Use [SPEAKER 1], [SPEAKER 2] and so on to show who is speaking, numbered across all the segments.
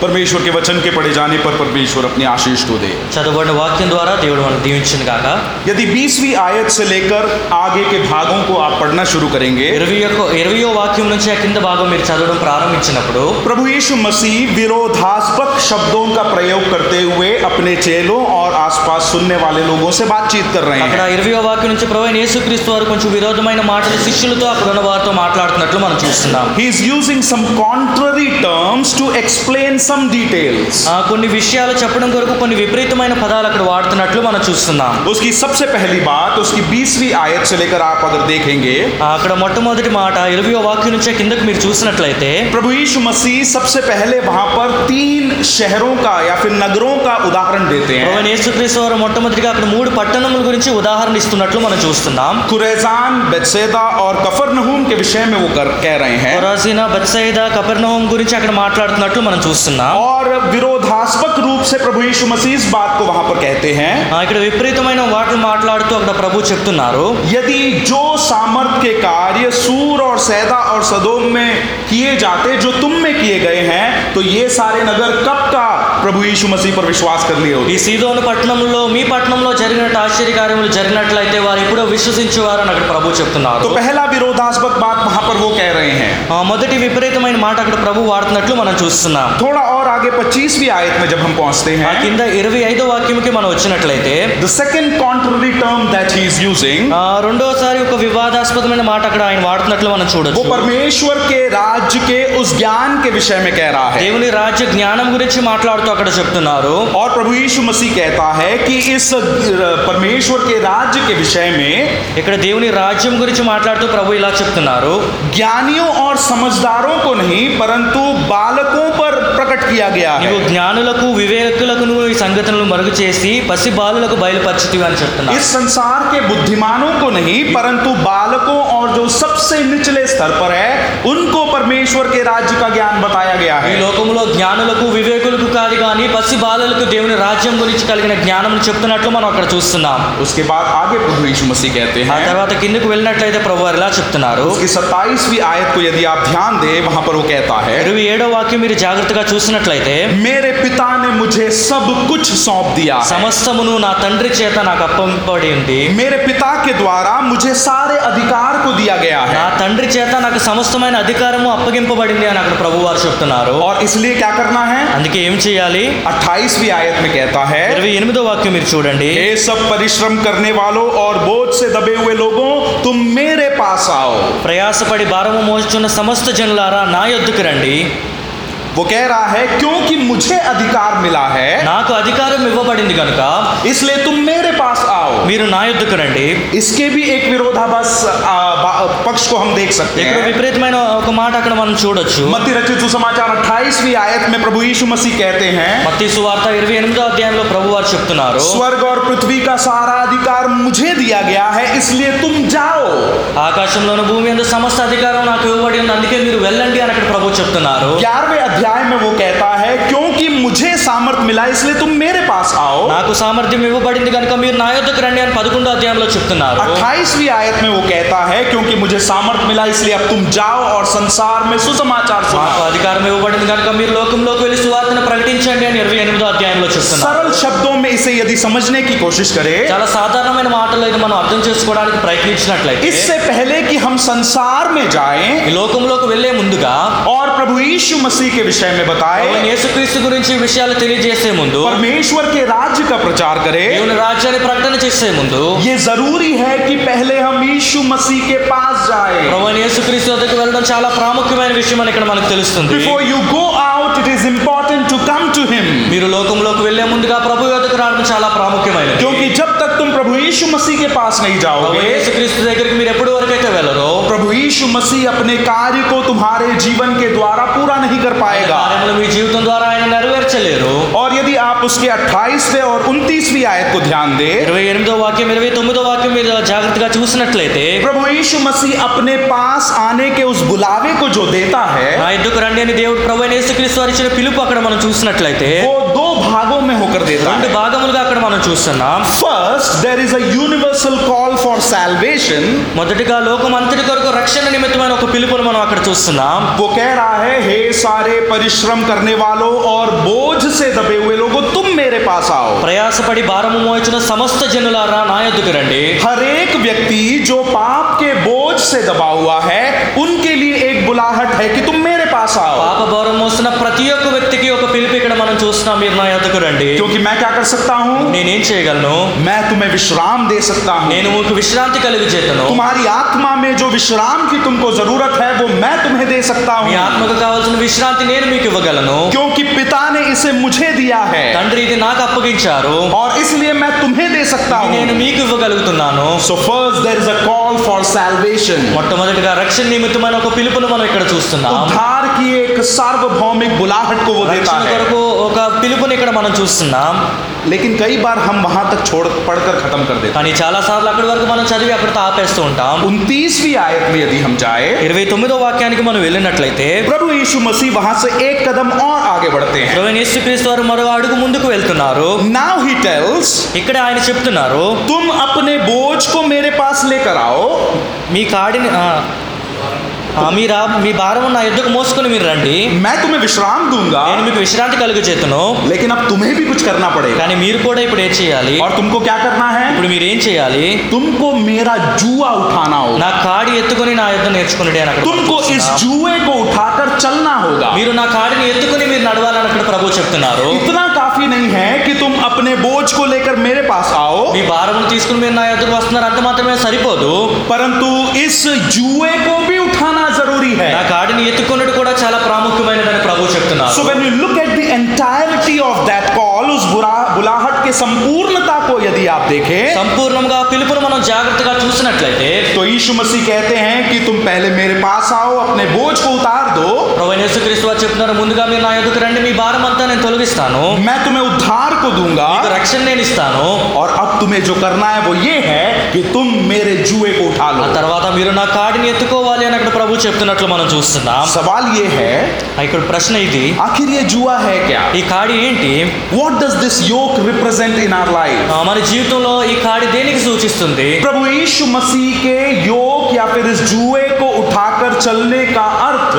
[SPEAKER 1] परमेश्वर के वचन के पढ़े जाने पर परमेश्वर अपनी आशीष को दे
[SPEAKER 2] చదవబడిన వాక్యం ద్వారా దేవుడు మనకు దీవించింది కాక
[SPEAKER 1] यदि बीसवीं आयत से लेकर आगे के भागों को आप पढ़ना शुरू करेंगे
[SPEAKER 2] ఇరవై యొక్క ఇరవయో వాక్యం నుంచి ఆ కింద భాగం మీరు చదవడం ప్రారంభించినప్పుడు
[SPEAKER 1] प्रभु यीशु मसीह विरोधास्पद शब्दों का प्रयोग करते हुए अपने चेलों और आसपास सुनने वाले लोगों से बातचीत कर रहे
[SPEAKER 2] అక్కడ
[SPEAKER 1] हैं
[SPEAKER 2] ఇరవయో వాక్యం నుంచి ప్రభు అయిన యేసుక్రీస్తు వారు కొంచెం విరోధమైన మాటలు శిష్యులతో అక్కడ ఉన్న వారితో మాట్లాడుతున్నట్లు మనం చూస్తున్నాం
[SPEAKER 1] He is using some contrary terms to explain some details.
[SPEAKER 2] ఆ, కొన్ని విషయాలు చెప్పడం కొరకు కొన్ని విపరీతమైన పదాలు అక్కడ వాడుతున్నట్లు మనం చూస్తున్నాం
[SPEAKER 1] उसकी सबसे पहली बात उसकी बीसवीं आयत से लेकर आप अगर देखेंगे
[SPEAKER 2] ఆ, అక్కడ మొట్టమొదటి మాట ఇరవయో వాక్యం నుంచి కిందకు మీరు చూసినట్లయితే
[SPEAKER 1] प्रभु यीशु मसीह सबसे पहले वहां पर तीन शहरों का या फिर नगरों का उदाहरण देते
[SPEAKER 2] ప్రభు
[SPEAKER 1] हैं
[SPEAKER 2] అయిన యేసుక్రీస్తు వారు మొట్టమొదటిగా అక్కడ మూడు పట్టణముల గురించి ఉదాహరణ ఇస్తున్నట్లు మనం చూస్తున్నాం
[SPEAKER 1] कुरैजान बेतसैदा और कफरनहूम के विषय में वो कर, कह रहे हैं
[SPEAKER 2] కొరాసీన బత్సైదా కపెర్నహూం గురించి అక్కడ మాట్లాడుతున్నట్లు మనం చూస్తున్నాం
[SPEAKER 1] और विरोधास्पद रूप से प्रभु यीशु मसीह इस बात को वहां पर कहते हैं
[SPEAKER 2] ఆ, ఇక్కడ విపరీతమైన వాటిని మాట్లాడుతూ అక్కడ ప్రభు చెప్తున్నారు
[SPEAKER 1] यदि जो सामर्थ के कार्य सूर और सैदा और सदोम में किए जाते जो तुम में किए गए हैं तो ये सारे नगर कब का प्रभु यीशु मसीह पर विश्वास कर लिए
[SPEAKER 2] ఈ
[SPEAKER 1] होते
[SPEAKER 2] సీదోను పట్టణంలో మీ పట్టణంలో జరిగినట్టు ఆశ్చర్యకార్యములు జరిగినట్లయితే వారు ఎప్పుడో విశ్వసించేవారు అని అక్కడ ప్రభు చెప్తున్నారు
[SPEAKER 1] तो पहला विरोधास्पद बात वहां पर वो कह रहे हैं
[SPEAKER 2] ఆ, మొదటి విపరీతమైన మాట అక్కడ ప్రభు వాడుతున్నట్లు మనం చూస్తున్నాం
[SPEAKER 1] थोड़ा और आगे पच्चीसवीं आयत में जब हम पहुंचते
[SPEAKER 2] ఆ
[SPEAKER 1] हैं
[SPEAKER 2] కింద ఇరవై ఐదో వాక్యంకి మనం వచ్చినట్లయితే
[SPEAKER 1] the second contrary term that he is using
[SPEAKER 2] ఆ, రెండోసారి ఒక వివాదాస్పదమైన మాట అక్కడ ఆయన వాడుతున్నట్లు మనం
[SPEAKER 1] वो
[SPEAKER 2] చూడొచ్చు
[SPEAKER 1] परमेश्वर के राज्य के उस ज्ञान के विषय में कह रहा है
[SPEAKER 2] దేవుని రాజ్య జ్ఞానం గురించి మాట్లాడుతూ అక్కడ చెప్తున్నారు
[SPEAKER 1] और प्रभु यीशु मसीह कहता है कि इस परमेश्वर के राज्य के विषय में
[SPEAKER 2] ఇక్కడ దేవుని రాజ్యం గురించి మాట్లాడుతూ ప్రభు ఇలా చెప్తున్నారు
[SPEAKER 1] ज्ञानियों और समझदारों को नहीं परंतु बालकों पर प्रकट किया गया है
[SPEAKER 2] నీవు జ్ఞానులకు వివేకులకు ఈ సంగతులను మరుగు చేసి పసి బాలులకు బయలుపరిచితివి అని చెప్తున్నారు
[SPEAKER 1] इस संसार के बुद्धिमानों को नहीं परंतु बालकों और जो सबसे निचले स्तर पर है उनको परमेश्वर के राज्य का ज्ञान बताया गया
[SPEAKER 2] ఈ
[SPEAKER 1] है
[SPEAKER 2] లోకంలో జ్ఞానులకు వివేకులకు కాదు కానీ పసి బాలలకు దేవుని రాజ్యం గురించి కలిగిన జ్ఞానం చెప్తున్నట్లు మనం అక్కడ చూస్తున్నాం
[SPEAKER 1] उसके बाद आगे प्रभु यीशु मसीह कहते
[SPEAKER 2] ఆ
[SPEAKER 1] हैं
[SPEAKER 2] తర్వాత కిందకు వెళ్ళినట్లయితే ప్రభు వారు ఇలా చెప్తున్నారు
[SPEAKER 1] उसकी सत्ताईसवीं आयत को यदि आप ध्यान दें वहां पर वो कहता है
[SPEAKER 2] ఇరవై ఏడో వాక్యం మీరు జాగ్రత్తగా చూసినట్లయితే
[SPEAKER 1] मेरे पिता ने मुझे सब कुछ सौंप दिया है
[SPEAKER 2] సమస్తమును నా తండ్రి చేత నాకు అప్పంపబడి ఉంది
[SPEAKER 1] मेरे पिता के द्वारा मुझे सारे अधिकार को दिया गया
[SPEAKER 2] నా
[SPEAKER 1] है
[SPEAKER 2] తండ్రి చేత నాకు సమస్తమైన అధికారము అప్పగింపబడింది అని అక్కడ ప్రభు వారు చెప్తున్నారు
[SPEAKER 1] और इसलिए क्या करना है
[SPEAKER 2] అందుకే ఏం చేయాలి
[SPEAKER 1] अट्ठाईसवीं आयत में कहता है
[SPEAKER 2] ఇరవై ఎనిమిదో వాక్యం మీరు చూడండి
[SPEAKER 1] हे सब परिश्रम करने वालों और बोझ से दबे हुए लोगों तुम मेरे पास आओ
[SPEAKER 2] ప్రయాసపడి భారము మోచున్న సమస్త జనులారా నా యొద్దకు రండి
[SPEAKER 1] वो कह रहा है क्योंकि मुझे अधिकार मिला है
[SPEAKER 2] నాకు అధికారం ఇవ్వబడింది కనుక
[SPEAKER 1] इसलिए तुम मेरे पास आओ
[SPEAKER 2] మీరు నా యొద్దకు రండి
[SPEAKER 1] इसके भी एक विरोधाभास आ, बा- पक्ष को हम देख सकते
[SPEAKER 2] ఇక్కడ
[SPEAKER 1] हैं
[SPEAKER 2] విపరీతమైన ఒక మాట అక్కడ మనం చూడొచ్చు
[SPEAKER 1] मत्ती रचित सुसमाचार 28वीं आयत में प्रभु यीशु मसीह कहते हैं
[SPEAKER 2] మత్తి సువార్త ఇరవై ఎనిమిదో అధ్యాయంలో ప్రభు వారు చెప్తున్నారు
[SPEAKER 1] स्वर्ग और पृथ्वी का सारा अधिकार मुझे दिया गया है इसलिए तुम जाओ
[SPEAKER 2] ఆకాశంలోని భూమి మీద సమస్త అధికారం నాకు ఇవ్వబడి ఉంది అందుకే మీరు వెళ్ళండి అని అక్కడ ప్రభు చెప్తున్నారు
[SPEAKER 1] ย้ายมาบูแก่ मुझे सामर्थ मिला इसलिए तुम मेरे पास आओ
[SPEAKER 2] నాకు సామర్థ్యం ఇవ్వబడింది కనుక మీరు నా యొద్దకు రండి అని పదకొండో అధ్యాయంలో చెప్తున్నారు
[SPEAKER 1] अट्ठाईसवीं आयत में वो कहता है क्योंकि मुझे सामर्थ मिला इसलिए अब तुम जाओ और संसार में सुसमाचार
[SPEAKER 2] మాకు
[SPEAKER 1] सुनाओ
[SPEAKER 2] అధికారం ఇవ్వబడింది కనుక మీరు లోకంలోకి వెళ్ళి సువార్తను ప్రకటించండి అని ఇరవై ఎనిమిదో అధ్యాయంలో చెప్తున్నారు
[SPEAKER 1] सरल शब्दों में इसे यदि समझने की कोशिश करें
[SPEAKER 2] చాలా సాధారణమైన మాటలు ఇది మనం అర్థం చేసుకోవడానికి ప్రయత్నించినట్లయితే
[SPEAKER 1] इससे पहले कि हम संसार में जाएं
[SPEAKER 2] ఈ లోకంలోకి వెళ్లే ముందుగా
[SPEAKER 1] और प्रभु यीशु मसीह के विषय में
[SPEAKER 2] ప్రభువైన
[SPEAKER 1] बताएं
[SPEAKER 2] యేసుక్రీస్తు గురించి ఈ విషయాలు తెలియజేసే ముందు
[SPEAKER 1] परमेश्वर के राज्य का प्रचार करें
[SPEAKER 2] దేవుని రాజ్యాన్ని ప్రకటన చేసే ముందు
[SPEAKER 1] ये जरूरी है कि पहले हम यीशु मसीह के पास जाएं
[SPEAKER 2] ప్రభువైన యేసుక్రీస్తు వద్దకు వెళ్ళడం చాలా ప్రాముఖ్యమైన విషయం అని ఇక్కడ మనకు తెలుస్తుంది
[SPEAKER 1] Before you go out, it is important to come to Him.
[SPEAKER 2] మీరు లోకంలోకి వెళ్లే ముందుగా ప్రభు వద్దకు రావడం చాలా ప్రాముఖ్యమైనది
[SPEAKER 1] क्योंकि जब तक तुम प्रभु यीशु मसीह के पास नहीं
[SPEAKER 2] ప్రభువైన
[SPEAKER 1] जाओगे
[SPEAKER 2] యేసుక్రీస్తు దగ్గరికి మీరు ఎప్పటి వరకు అయితే వెళ్ళరో
[SPEAKER 1] प्रभु यीशु मसीह अपने कार्य को तुम्हारे जीवन के द्वारा पूरा नहीं कर
[SPEAKER 2] ఆయన
[SPEAKER 1] पाएगा
[SPEAKER 2] కార్యములు మీ జీవితం ద్వారా ఆయన నెరవేర్చలేరు
[SPEAKER 1] और यदि आप उसके 28वें और 29वीं आयत को ध्यान दें
[SPEAKER 2] ఇరవై ఎనిమిదో వాక్యం ఇరవై తొమ్మిదో వాక్యం మీరు జాగ్రత్తగా చూసినట్లయితే
[SPEAKER 1] प्रभु यीशु मसीह अपने पास आने के उस बुलावे को जो देता है
[SPEAKER 2] నా ఎద్దుకు రండి అని దేవుడు ప్రభు అయిన యేసుక్రీస్తు వారు ఇచ్చిన పిలుపు అక్కడ మనం చూసినట్లయితే
[SPEAKER 1] वो दो भागों में होकर देता
[SPEAKER 2] రెండు
[SPEAKER 1] है
[SPEAKER 2] భాగములుగా అక్కడ మనం చూస్తున్నాం
[SPEAKER 1] first there is a universal call for salvation
[SPEAKER 2] మొదటిగా లోకం అంతటి కొరకు రక్షణ నిమిత్తమైన ఒక పిలుపును మనం అక్కడ చూస్తున్నాం
[SPEAKER 1] वो कह रहा है हे सारे परिश्रम करने वालों और बोझ से दबे हुए लोगों तुम मेरे पास आओ
[SPEAKER 2] ప్రయాసపడి భారము మోయించిన సమస్త జనులారా నా యొద్దకు రండి
[SPEAKER 1] हर एक व्यक्ति जो पाप के बोझ से दबा हुआ है उनके लिए एक बुलाहट है कि तुम मेरे पास आओ
[SPEAKER 2] పాప భారం మోస్తున్న ప్రతి ఒక్క వ్యక్తికి ఒక పిలుపు ఇక్కడ మనం చూస్తున్నాం మీరు నా యొద్దకు రండి
[SPEAKER 1] क्योंकि मैं क्या कर सकता हूं
[SPEAKER 2] నేనేం చేయగలను
[SPEAKER 1] मैं तुम्हें विश्राम दे सकता हूं
[SPEAKER 2] నేను మీకు విశ్రాంతి కలిగి చేతను
[SPEAKER 1] तुम्हारी आत्मा में जो विश्राम की तुमको जरूरत है वो मैं तुम्हें दे सकता
[SPEAKER 2] మీ
[SPEAKER 1] हूं
[SPEAKER 2] ఆత్మకు కావాల్సిన విశ్రాంతి నేను మీకు ఇవ్వగలను
[SPEAKER 1] क्योंकि पिता ने इसे मुझे दिया है
[SPEAKER 2] తండ్రి ఇది నాకు అప్పగించారు
[SPEAKER 1] और इसलिए मैं तुम्हें दे सकता
[SPEAKER 2] ఇది నేను
[SPEAKER 1] हूं
[SPEAKER 2] మీకు ఇవ్వగలుగుతున్నాను
[SPEAKER 1] So first there is a call for salvation.
[SPEAKER 2] మొట్టమొదటిగా రక్షణ నిమిత్తమైన ఒక పిలుపును మనం ఇక్కడ చూస్తున్నాం
[SPEAKER 1] उद्धार की एक सार्वभौमिक बुलाहट को वो देता
[SPEAKER 2] రక్షణ
[SPEAKER 1] है
[SPEAKER 2] కొరకు ఒక పిలుపుని ఇక్కడ మనం చూస్తున్నాం
[SPEAKER 1] लेकिन कई बार हम वहां तक छोड़ पढ़कर खत्म कर देते
[SPEAKER 2] కానీ చాలా సార్లు అక్కడి వరకు మనం చదివి అక్కడితో ఆపేస్తూ ఉంటాం
[SPEAKER 1] हैं उनतीसवीं आयत में यदि हम जाए
[SPEAKER 2] ఇరవై తొమ్మిదో వాక్యానికి మనం వెళ్ళినట్లయితే
[SPEAKER 1] प्रभु यीशु मसीह वहां से एक कदम और आगे बढ़ते हैं
[SPEAKER 2] ప్రవీణ్ యేసుక్రీస్తు వారు మరో అడుగు ముందుకు వెళ్తున్నారు
[SPEAKER 1] नाउ ही टेल्स
[SPEAKER 2] ఇక్కడ ఆయన చెప్తున్నారు
[SPEAKER 1] तुम अपने बोझ को मेरे पास लेकर आओ
[SPEAKER 2] మీ కాడిని ఆ, ఆ, మీ రా మీ భారం నా యుద్ధకు మోసుకొని మీరు రండి
[SPEAKER 1] मैं तुम्हें विश्राम दूंगा
[SPEAKER 2] నేను మీకు విశ్రాంతి కలుగు చేతును
[SPEAKER 1] लेकिन अब तुम्हें भी कुछ करना पड़ेगा
[SPEAKER 2] కానీ మీరు కూడా ఇప్పుడు ఏం చేయాలి
[SPEAKER 1] और तुमको क्या करना है
[SPEAKER 2] ఇప్పుడు మీరు ఏం చేయాలి
[SPEAKER 1] तुमको मेरा जुआ उठाना होगा
[SPEAKER 2] నా కాడి ఎత్తుకొని నా యుద్ధం నేర్చుకుని అని అక్కడ
[SPEAKER 1] तुमको इस
[SPEAKER 2] చెప్తున్నాం.
[SPEAKER 1] जुए को उठाकर चलना होगा
[SPEAKER 2] మీరు నా కాడిని ఎత్తుకొని మీరు నడవాలని అక్కడ ప్రభు చెప్తున్నారు
[SPEAKER 1] इतना काफी नहीं है कि तुम अपने बोझ को लेकर मेरे पास आओ
[SPEAKER 2] మీ భారమును తీసుకుని మీరు నా యుద్ధకు వస్తున్నారు అంత మాత్రమే సరిపోదు
[SPEAKER 1] परंतु इस जुए को भी उठाना जरूरी है
[SPEAKER 2] నా కాడిని ఎత్తుకున్నట్టు కూడా చాలా ప్రాముఖ్యమైనదని ప్రభు చెప్తున్నారు
[SPEAKER 1] so when you look at the entirety of that call उस बुरा बुलाहट के संपूर्णता को यदि आप देखें
[SPEAKER 2] సంపూర్ణంగా ఆ పిలుపును మనం జాగ్రత్తగా చూసినట్లయితే
[SPEAKER 1] तो यीशु मसीह कहते हैं कि तुम पहले मेरे पास आओ अपने बोझ को उतार दो
[SPEAKER 2] ప్రభు యేసుక్రీస్తు వారు చెప్తున్నారు ముందుగా మీరు నా యుద్ధకు రండి మీ భారం అంతా నేను తొలగిస్తాను
[SPEAKER 1] मैं तुम्हें उद्धार को दूंगा
[SPEAKER 2] మీకు రక్షణ నేను ఇస్తాను
[SPEAKER 1] और अब तुम्हें जो करना है वो ये है कि तुम मेरे जुए को उठा
[SPEAKER 2] ఆ
[SPEAKER 1] लो
[SPEAKER 2] తర్వాత మీరు నా కాడిని ఎత్తుకోవాలి అని అక్కడ ప్రభు చెప్తున్నట్లు మనం చూస్తున్నాం
[SPEAKER 1] सवाल ये है
[SPEAKER 2] ఆ ఇక్కడ ప్రశ్న ఇది
[SPEAKER 1] आखिर ये जुआ है क्या
[SPEAKER 2] ఈ కాడి ఏంటి
[SPEAKER 1] What does this yoke represent in our life?
[SPEAKER 2] ఆ, మన జీవితంలో ఈ కాడి దేనికి సూచిస్తుంది
[SPEAKER 1] प्रभु यीशु मसीह के योग या फिर इस जुए को उठाकर चलने का अर्थ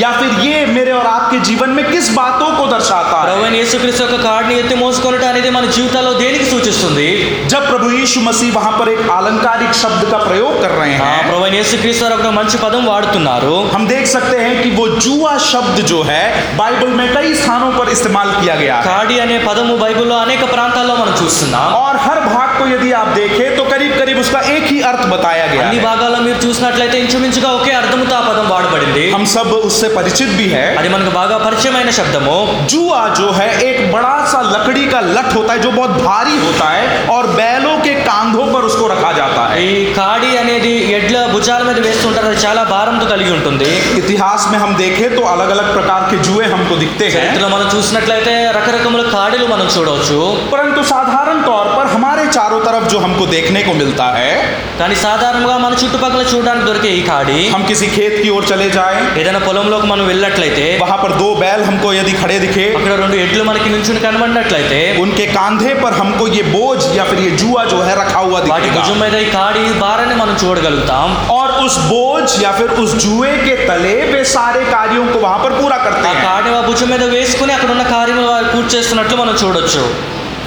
[SPEAKER 1] या फिर ये मेरे और आपके जीवन में किस बातों को दर्शाता है
[SPEAKER 2] ప్రభు అయిన యేసుక్రీస్తు యొక్క కాడిని ఎత్తి మోసుకొనటం అనేది మన జీవితాల్లో దేనికి సూచిస్తుంది
[SPEAKER 1] जब प्रभु यीशु मसीह वहां पर एक आलंकारिक शब्द का प्रयोग कर रहे
[SPEAKER 2] ఆ,
[SPEAKER 1] हैं
[SPEAKER 2] ప్రభు అయిన యేసుక్రీస్తు వారు ఒక మంచి పదం వాడుతున్నారు
[SPEAKER 1] हम देख सकते हैं कि वो जुआ शब्द जो है बाइबल में कई स्थानों पर इस्तेमाल किया गया है
[SPEAKER 2] కాడి అనే పదము బైబిల్లో అనేక ప్రాంతాల్లో మనం చూస్తున్నాం
[SPEAKER 1] और हर भाग को यदि आप देखें तो करीब करीब उसका एक ही अर्थ बताया गया
[SPEAKER 2] అన్ని
[SPEAKER 1] है
[SPEAKER 2] భాగాల్లో మీరు చూసినట్లయితే ఇంచుమించుగా ఒకే అర్థముతో ఆ పదం వాడబడింది
[SPEAKER 1] हम सब उससे परिचित भी है
[SPEAKER 2] అది మనకు బాగా పరిచయమైన శబ్దము
[SPEAKER 1] जुआ जो है एक बड़ा सा लकड़ी का लठ होता है जो बहुत भारी होता है और बैलों के कांधों पर उसको रखा जाता है
[SPEAKER 2] ఈ కాడి అనేది ఎడ్ల భుజాల మీద వేస్తుంటారు అది చాలా భారంతో కలిగి ఉంటుంది
[SPEAKER 1] इतिहास में हम देखें तो अलग अलग प्रकार के जुए हमको दिखते हैं
[SPEAKER 2] చరిత్రలో మనం చూసినట్లయితే రకరకముల కాడిలు మనం చూడవచ్చు
[SPEAKER 1] परंतु साधारण तौर पर हमारे चारों तरफ जो हमको देखने को मिलता है
[SPEAKER 2] కానీ సాధారణంగా మన చుట్టుపక్కల చూడడానికి దొరికే ఈ కాడి
[SPEAKER 1] हम किसी खेत की ओर चले जाएं
[SPEAKER 2] ఏదైనా పొలంలోకి మనం వెళ్ళినట్లయితే
[SPEAKER 1] वहां पर दो बैल हमको यदि खड़े दिखे
[SPEAKER 2] అక్కడ రెండు ఎడ్లు మనకి నుంచుని కనబడినట్లయితే
[SPEAKER 1] उनके कांधे पर हमको ये बोझ या फिर ये जुआ जो है रखा हुआ
[SPEAKER 2] వాటి భుజం
[SPEAKER 1] दिखेगा
[SPEAKER 2] మీద ఈ కాడి భారాన్ని మనం చూడగలుగుతాం
[SPEAKER 1] और उस बोझ या फिर उस जुए के तले वे सारे कार्यों को वहां पर पूरा करते
[SPEAKER 2] ఆ
[SPEAKER 1] हैं
[SPEAKER 2] కాడిని ఆ భుజం మీద వేసుకుని అక్కడ ఉన్న కార్యములు వారు పూర్తి చేస్తున్నట్లు మనం చూడొచ్చు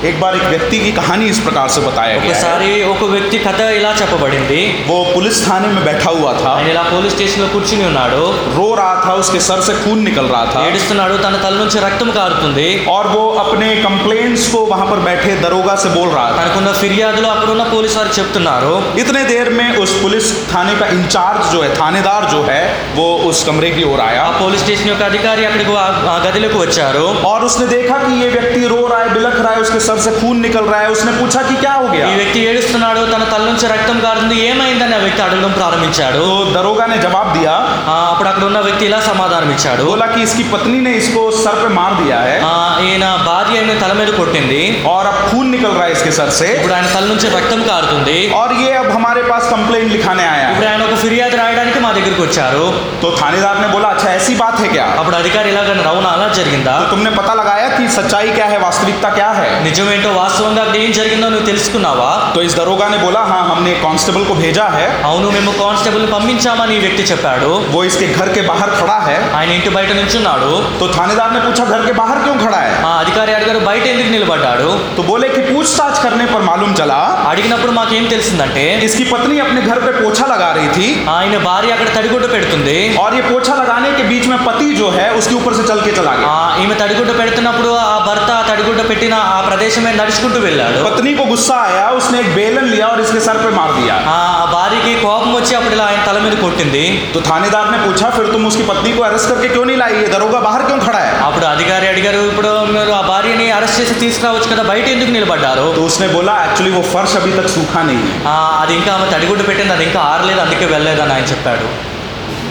[SPEAKER 1] एक बार एक व्यक्ति की कहानी इस प्रकार से बताया गया है
[SPEAKER 2] ఒకసారి ఒక వ్యక్తి కథ ఇలా చెప్పబడింది
[SPEAKER 1] वो पुलिस थाने में बैठा हुआ था
[SPEAKER 2] ఆయన ఇలా పోలీస్ స్టేషన్ లో కూర్చుని ఉన్నాడు
[SPEAKER 1] रो रहा था उसके सर से खून निकल रहा था
[SPEAKER 2] ఏడుస్తున్నాడు తన తల నుంచి రక్తం కారుతుంది
[SPEAKER 1] और वो अपने कंप्लेंट्स को वहां पर बैठे दरोगा से बोल रहा था
[SPEAKER 2] తనకున్న ఫిర్యాదులు అక్కడ ఉన్న పోలీసు వారు చెప్తున్నారు
[SPEAKER 1] इतने देर में उस पुलिस थाने का इंचार्ज जो है थानेदार जो है वो उस कमरे की ओर आया
[SPEAKER 2] ఆ పోలీస్ స్టేషన్ యొక్క అధికారి అక్కడికి ఆ- ఆ గదిలోకి వచ్చారు
[SPEAKER 1] और उसने देखा कि ये व्यक्ति रो रहा है बिलख रहा है उसके सर से खून निकल रहा है उसने पूछा कि क्या हो
[SPEAKER 2] ఈ
[SPEAKER 1] गया
[SPEAKER 2] వ్యక్తి ఏడుస్తున్నాడు తన తల నుంచి రక్తం కారుతుంది ఏమైందని ఆ వ్యక్తి అడగడం ప్రారంభించాడు
[SPEAKER 1] तो दरोगा ने जवाब दिया
[SPEAKER 2] ఆ, అప్పుడు అక్కడ ఉన్న వ్యక్తి ఇలా సమాధానం ఇచ్చాడు
[SPEAKER 1] बोला कि इसकी पत्नी ने इसको सर पे मार दिया है
[SPEAKER 2] ఆ, ఈయన భార్య ఆయన తల మీద కొట్టింది
[SPEAKER 1] और अब खून निकल रहा है इसके सर से
[SPEAKER 2] ఇప్పుడు ఆయన తల నుంచి రక్తం కారుతుంది
[SPEAKER 1] और ये अब हमारे पास कंप्लेंट लिखाने आया
[SPEAKER 2] ఇప్పుడు
[SPEAKER 1] है
[SPEAKER 2] ఆయన ఒక ఫిర్యాదు రాయడానికి మా దగ్గరికి వచ్చారు
[SPEAKER 1] तो थानेदार ने बोला अच्छा ऐसी बात है क्या
[SPEAKER 2] అప్పుడు అధికారి ఇలాగ రౌనా అలా జరిగిందా
[SPEAKER 1] तो तुमने पता लगाया कि सच्चाई क्या है वास्तविकता क्या है
[SPEAKER 2] నిజమేంటో వాస్తవంగా అక్కడ ఏం జరిగిందో నువ్వు తెలుసుకున్నావా
[SPEAKER 1] तो इस दरोगा ने बोला हाँ हमने कांस्टेबल को भेजा है
[SPEAKER 2] అవును మేము కానిస్టేబుల్ పంపించామని ఈ వ్యక్తి చెప్పాడు
[SPEAKER 1] वो इसके घर के बाहर खड़ा है
[SPEAKER 2] ఆయన ఇంటి బయట నుంచున్నాడు
[SPEAKER 1] तो थानेदार ने पूछा घर के बाहर क्यों खड़ा है
[SPEAKER 2] ఆ అధికారి అడిగారు బయట ఎందుకు నిలబడ్డాడు
[SPEAKER 1] तो बोले कि पूछताछ करने पर मालूम चला
[SPEAKER 2] అడిగినప్పుడు మాకేం తెలిసిందంటే
[SPEAKER 1] इसकी पत्नी अपने घर पे पोछा लगा रही थी
[SPEAKER 2] ఆయన భార్య అక్కడ తడిగుడ్డ పెడుతుంది
[SPEAKER 1] और ये पोछा लगाने के बीच में पति जो है उसके ऊपर से चल के चला
[SPEAKER 2] ఆ,
[SPEAKER 1] गया
[SPEAKER 2] ఈమె తడిగుడ్డ పెడుతున్నప్పుడు ఆ భర్త ఆ తడిగుడ్డ పెట్టిన ఆ ప్రదేశమే నడుచుకుంటూ వెళ్ళాడు
[SPEAKER 1] पत्नी को गुस्सा आया उसने एक बेलन लिया और इसके सर पे मार दिया
[SPEAKER 2] ఆ ఆ భార్యకి కోపం వచ్చి అప్పుడు ఇలా ఆయన తల మీద కొట్టింది
[SPEAKER 1] तो थानेदार ने पूछा फिर तुम उसकी पत्नी को अरेस्ट करके क्यों नहीं लाई ये दरोगा बाहर क्यों खड़ा है
[SPEAKER 2] అప్పుడు అధికారి అడిగారు ఇప్పుడు మీరు ఆ భార్యని అరెస్ట్ చేసి తీసుకురావచ్చు కదా బయట ఎందుకు నిలబడ్డారు
[SPEAKER 1] तो उसने बोला एक्चुअली वो फर्श अभी तक सूखा नहीं है
[SPEAKER 2] ఆ, అది ఇంకా ఆమె తడిగుడ్డ పెట్టింది అది ఇంకా ఆరలేదు అందుకే వెళ్ళలేదని ఆయన చెప్పాడు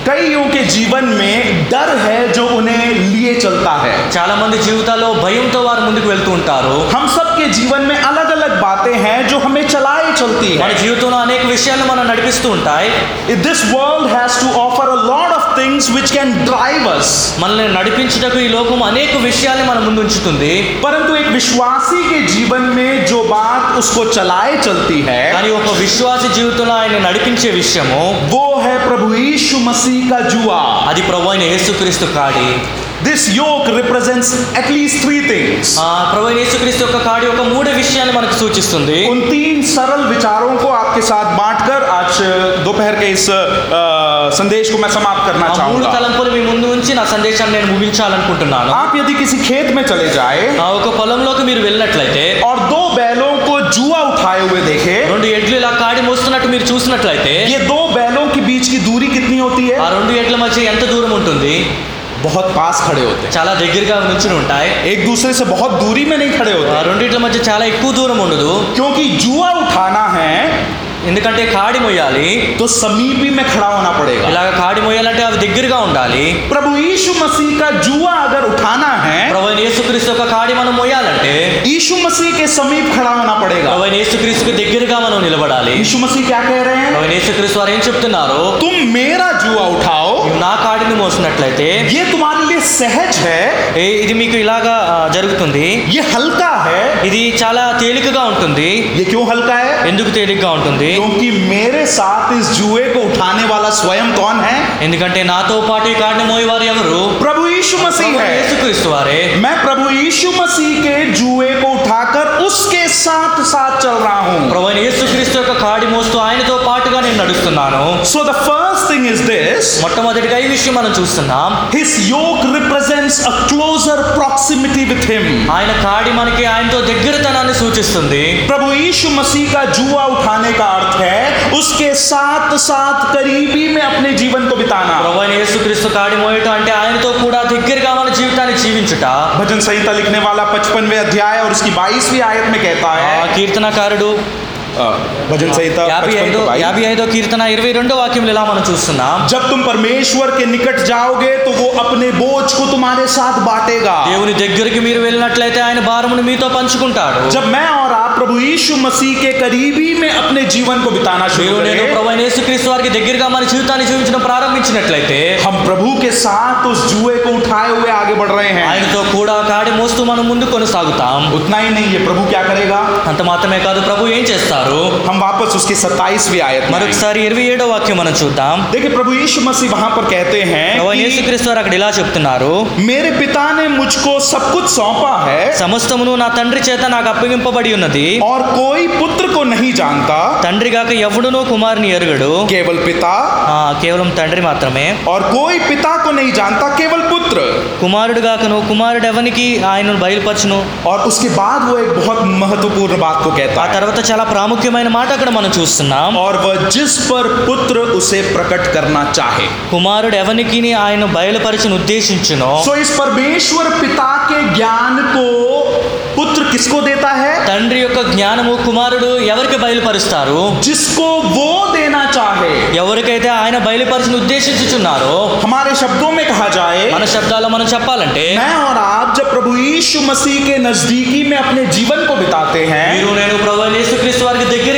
[SPEAKER 1] कईयों के जीवन में डर है जो उन्हें लिए चलता है
[SPEAKER 2] చాలా మంది జీవితాల్లో భయంతో వారు ముందుకు వెళ్తూ ఉంటారు
[SPEAKER 1] हम सबके जीवन में अलग अलग बातें हैं जो हमें चलाए चलती
[SPEAKER 2] మన
[SPEAKER 1] है
[SPEAKER 2] జీవితంలో అనేక విషయాలు మనం నడిపిస్తూ ఉంటాయి
[SPEAKER 1] This world has to offer a lot of things which can drive us.
[SPEAKER 2] మనల్ని నడిపించుటకు ఈ లోకం అనేక విషయాలు మన ముందు ఉంచుతుంది
[SPEAKER 1] परंतु एक विश्वासी के जीवन में जो बात उसको चलाए चलती है
[SPEAKER 2] కానీ ఒక విశ్వాస జీవితంలో ఆయన నడిపించే విషయము
[SPEAKER 1] वो है प्रभु यीशु मसीह का जुआ
[SPEAKER 2] అది ప్రభు అయిన యేసుక్రీస్తు కాడి
[SPEAKER 1] दिस योग रिप्रेजेंट्स एटलीस्ट थ्री थिंग्स
[SPEAKER 2] ఆ ప్రభు అయిన యేసుక్రీస్తు యొక్క కాడి ఒక మూడు విషయాలు మనకు సూచిస్తుంది
[SPEAKER 1] उन तीन सरल विचारों को आपके साथ बांटकर आज दोपहर के इस अ, संदेश को मैं समाप्त करना
[SPEAKER 2] ఆ మూడు
[SPEAKER 1] चाहूंगा
[SPEAKER 2] తలంపులు మీ ముందు ఉంచి నా సందేశాన్ని నేను ముగించాలనుకుంటున్నాను
[SPEAKER 1] आप यदि किसी खेत में चले जाए
[SPEAKER 2] ఆ ఒక పొలంలోకి మీరు వెళ్ళినట్లయితే
[SPEAKER 1] और दो बैलों को जुआ उठाए हुए देखे
[SPEAKER 2] రెండు ఎడ్లు ఇలా కాడి మోస్తున్నట్టు మీరు చూసినట్లయితే
[SPEAKER 1] ये दो बैलों के बीच की दूरी कितनी होती
[SPEAKER 2] ఆ
[SPEAKER 1] है
[SPEAKER 2] రెండు ఎడ్ల మధ్య ఎంత దూరం ఉంటుంది
[SPEAKER 1] बहुत पास खड़े होते हैं
[SPEAKER 2] చాలా దగ్గరగా నుంచుని ఉంటాయి
[SPEAKER 1] एक दूसरे से बहुत दूरी में नहीं खड़े
[SPEAKER 2] ఆ
[SPEAKER 1] होते
[SPEAKER 2] రెండిట్ల మధ్య చాలా ఎక్కువ దూరం ఉండదు
[SPEAKER 1] क्योंकि जुआ उठाना है
[SPEAKER 2] ఎందుకంటే కాడి మొయ్యాలి
[SPEAKER 1] तो समीपी में खड़ा होना पड़ेगा
[SPEAKER 2] ఇలాగ కాడి మొయ్యాలంటే అవి దగ్గరగా ఉండాలి
[SPEAKER 1] प्रभु यीशु मसीह का जुआ अगर उठाना है
[SPEAKER 2] ప్రభు అయిన యేసుక్రీస్తు యొక్క కాడి మనం మొయ్యాలంటే
[SPEAKER 1] यीशु मसीह के समीप खड़ा होना पड़ेगा
[SPEAKER 2] ప్రభు అయిన యేసుక్రీస్తుకి దగ్గరగా మనం నిలబడాలి
[SPEAKER 1] यीशु मसीह क्या कह रहे हैं
[SPEAKER 2] ప్రభు అయిన యేసుక్రీస్తు వారు ఏం చెప్తున్నారు
[SPEAKER 1] तुम मेरा जुआ उठाओ
[SPEAKER 2] నువ్వు నా కాడిని మోసినట్లయితే
[SPEAKER 1] ये तुम्हारे लिए सहज है
[SPEAKER 2] ఏ- ఇది మీకు ఇలాగా ఆ, జరుగుతుంది
[SPEAKER 1] ये हल्का है
[SPEAKER 2] ఇది చాలా తేలికగా ఉంటుంది
[SPEAKER 1] ये क्यों हल्का है
[SPEAKER 2] ఎందుకు తేలికగా ఉంటుంది
[SPEAKER 1] क्योंकि मेरे साथ इस जुए को उठाने वाला स्वयं कौन है
[SPEAKER 2] ఎందుకంటే నాతో పాటు ఈ కాడిని మోయేవారు ఎవరు
[SPEAKER 1] प्रभु यीशु मसीह
[SPEAKER 2] ప్రభు అయిన
[SPEAKER 1] है
[SPEAKER 2] యేసుక్రీస్తు వారే
[SPEAKER 1] मैं प्रभु यीशु मसीह के जुए को उठाकर उसके साथ साथ चल रहा हूं
[SPEAKER 2] ప్రభు అయిన యేసుక్రీస్తు యొక్క కాడి మోస్తూ ఆయనతో పాటుగా నేను నడుస్తున్నాను
[SPEAKER 1] So the first thing is this
[SPEAKER 2] మొట్టమొదటిగా ఈ విషయం మనం చూస్తున్నాం
[SPEAKER 1] his yoke represents a closer proximity with him.
[SPEAKER 2] ఆయన కాడి మనకి ఆయనతో దగ్గరతనాన్ని సూచిస్తుంది
[SPEAKER 1] प्रभु यीशु मसीह का जुआ उठाने का अर्थ है उसके साथ साथ करीबी में अपने जीवन को बिताना
[SPEAKER 2] ప్రభు అయిన యేసుక్రీస్తు కాడి మోయటం అంటే ఆయనతో కూడా దగ్గరగా మన జీవితాన్ని జీవించుట
[SPEAKER 1] भजन संहिता लिखने वाला पचपनवे अध्याय और उसकी बाईसवीं आयत में कहता
[SPEAKER 2] ఆ
[SPEAKER 1] है
[SPEAKER 2] కీర్తనకారుడు
[SPEAKER 1] భజన సహిత
[SPEAKER 2] యాభై ఐదో కీర్తన ఇరవై రెండో వాక్యంలో ఇలా మనం చూస్తున్నాం?
[SPEAKER 1] జబ్ తుమ్ పరమేశ్వర్ కే నికట్ జాఓగే తో వో అప్నే బోజ్కు తుమారే సాత్ బాటేగా
[SPEAKER 2] దేవుని దగ్గరికి మీరు వెళ్ళినట్లయితే ఆయన భారమును మీతో పంచుకుంటాడు.
[SPEAKER 1] జబ్ మే ఔర్ ఆప్ ప్రభు యేసు మసీహ్ కే కరీబీ మే అప్నే జీవన్కు బితానా
[SPEAKER 2] షురూ నేను ప్రభు యేసుక్రీస్తు వారికి దగ్గరగా మన జీవితాన్ని జీవించడం ప్రారంభించినట్లయితే
[SPEAKER 1] హమ్ ప్రభు కే సాత్ ఉస్ జూయే కు ఉఠాయే హుయే ఆగే బఢ్ రహే హై
[SPEAKER 2] ఆయనతో కూడా కాడి మోస్తూ మనం ముందు కొనసాగుతాం
[SPEAKER 1] ఉత్నా హీ నహీ ప్రభు క్యా కరేగా
[SPEAKER 2] అంత మాత్రమే కాదు ప్రభు ఏం చేస్తారు?
[SPEAKER 1] हम वापस उसकी सत्ताईसवीं आयत में आएंगे।
[SPEAKER 2] మరొకసారి ఇరవై ఏడో వాక్యం మనం చూద్దాం
[SPEAKER 1] देखिए प्रभु यीशु मसीह वहां पर कहते हैं
[SPEAKER 2] ప్రభు అయిన
[SPEAKER 1] कि
[SPEAKER 2] యేసుక్రీస్తు వారు అక్కడ ఇలా చెప్తున్నారు
[SPEAKER 1] मेरे पिता ने मुझको सब कुछ सौंपा है
[SPEAKER 2] సమస్తమును నా తండ్రి చేత నాకు అప్పగింపబడి ఉన్నది
[SPEAKER 1] और कोई पुत्र को नहीं जानता
[SPEAKER 2] తండ్రి గాక ఎవడునూ కుమారుని ఎరుగడు
[SPEAKER 1] केवल पिता
[SPEAKER 2] ఆ, కేవలం తండ్రి మాత్రమే
[SPEAKER 1] और कोई पिता को नहीं जानता केवल पुत्र
[SPEAKER 2] కుమారుడు గాకను కుమారుడు ఎవనికి ఆయనను బయలుపరచును
[SPEAKER 1] और उसके बाद वो एक बहुत महत्वपूर्ण बात को
[SPEAKER 2] ఆ
[SPEAKER 1] कहता है
[SPEAKER 2] తర్వాత చాలా ప్రాముఖ్యమైన మాట అక్కడ మనం చూస్తున్నాం
[SPEAKER 1] और वह जिस पर पुत्र उसे प्रकट करना चाहे
[SPEAKER 2] కుమారుడు ఎవనికి ఆయన బయలుపరచును ఉద్దేశించునో
[SPEAKER 1] सो इस परमेश्वर पिता के ज्ञान को पुत्र किसको देता है
[SPEAKER 2] తండ్రి యొక్క జ్ఞానము కుమారుడు ఎవరికి బయలుపరుస్తారు
[SPEAKER 1] जिसको वो देना चाहे
[SPEAKER 2] ఎవరికైతే ఆయన బయలుపరిచిన ఉద్దేశించుచున్నారో
[SPEAKER 1] हमारे शब्दों में कहा जाए
[SPEAKER 2] మన శబ్దాల్లో మనం చెప్పాలంటే
[SPEAKER 1] मैं और आप जब प्रभु यीशु मसीह के नजदीकी में अपने जीवन को बिताते हैं
[SPEAKER 2] మీరు నేను ప్రభు యేసుక్రీస్తు వారికి దగ్గరగా మన జీవితాన్ని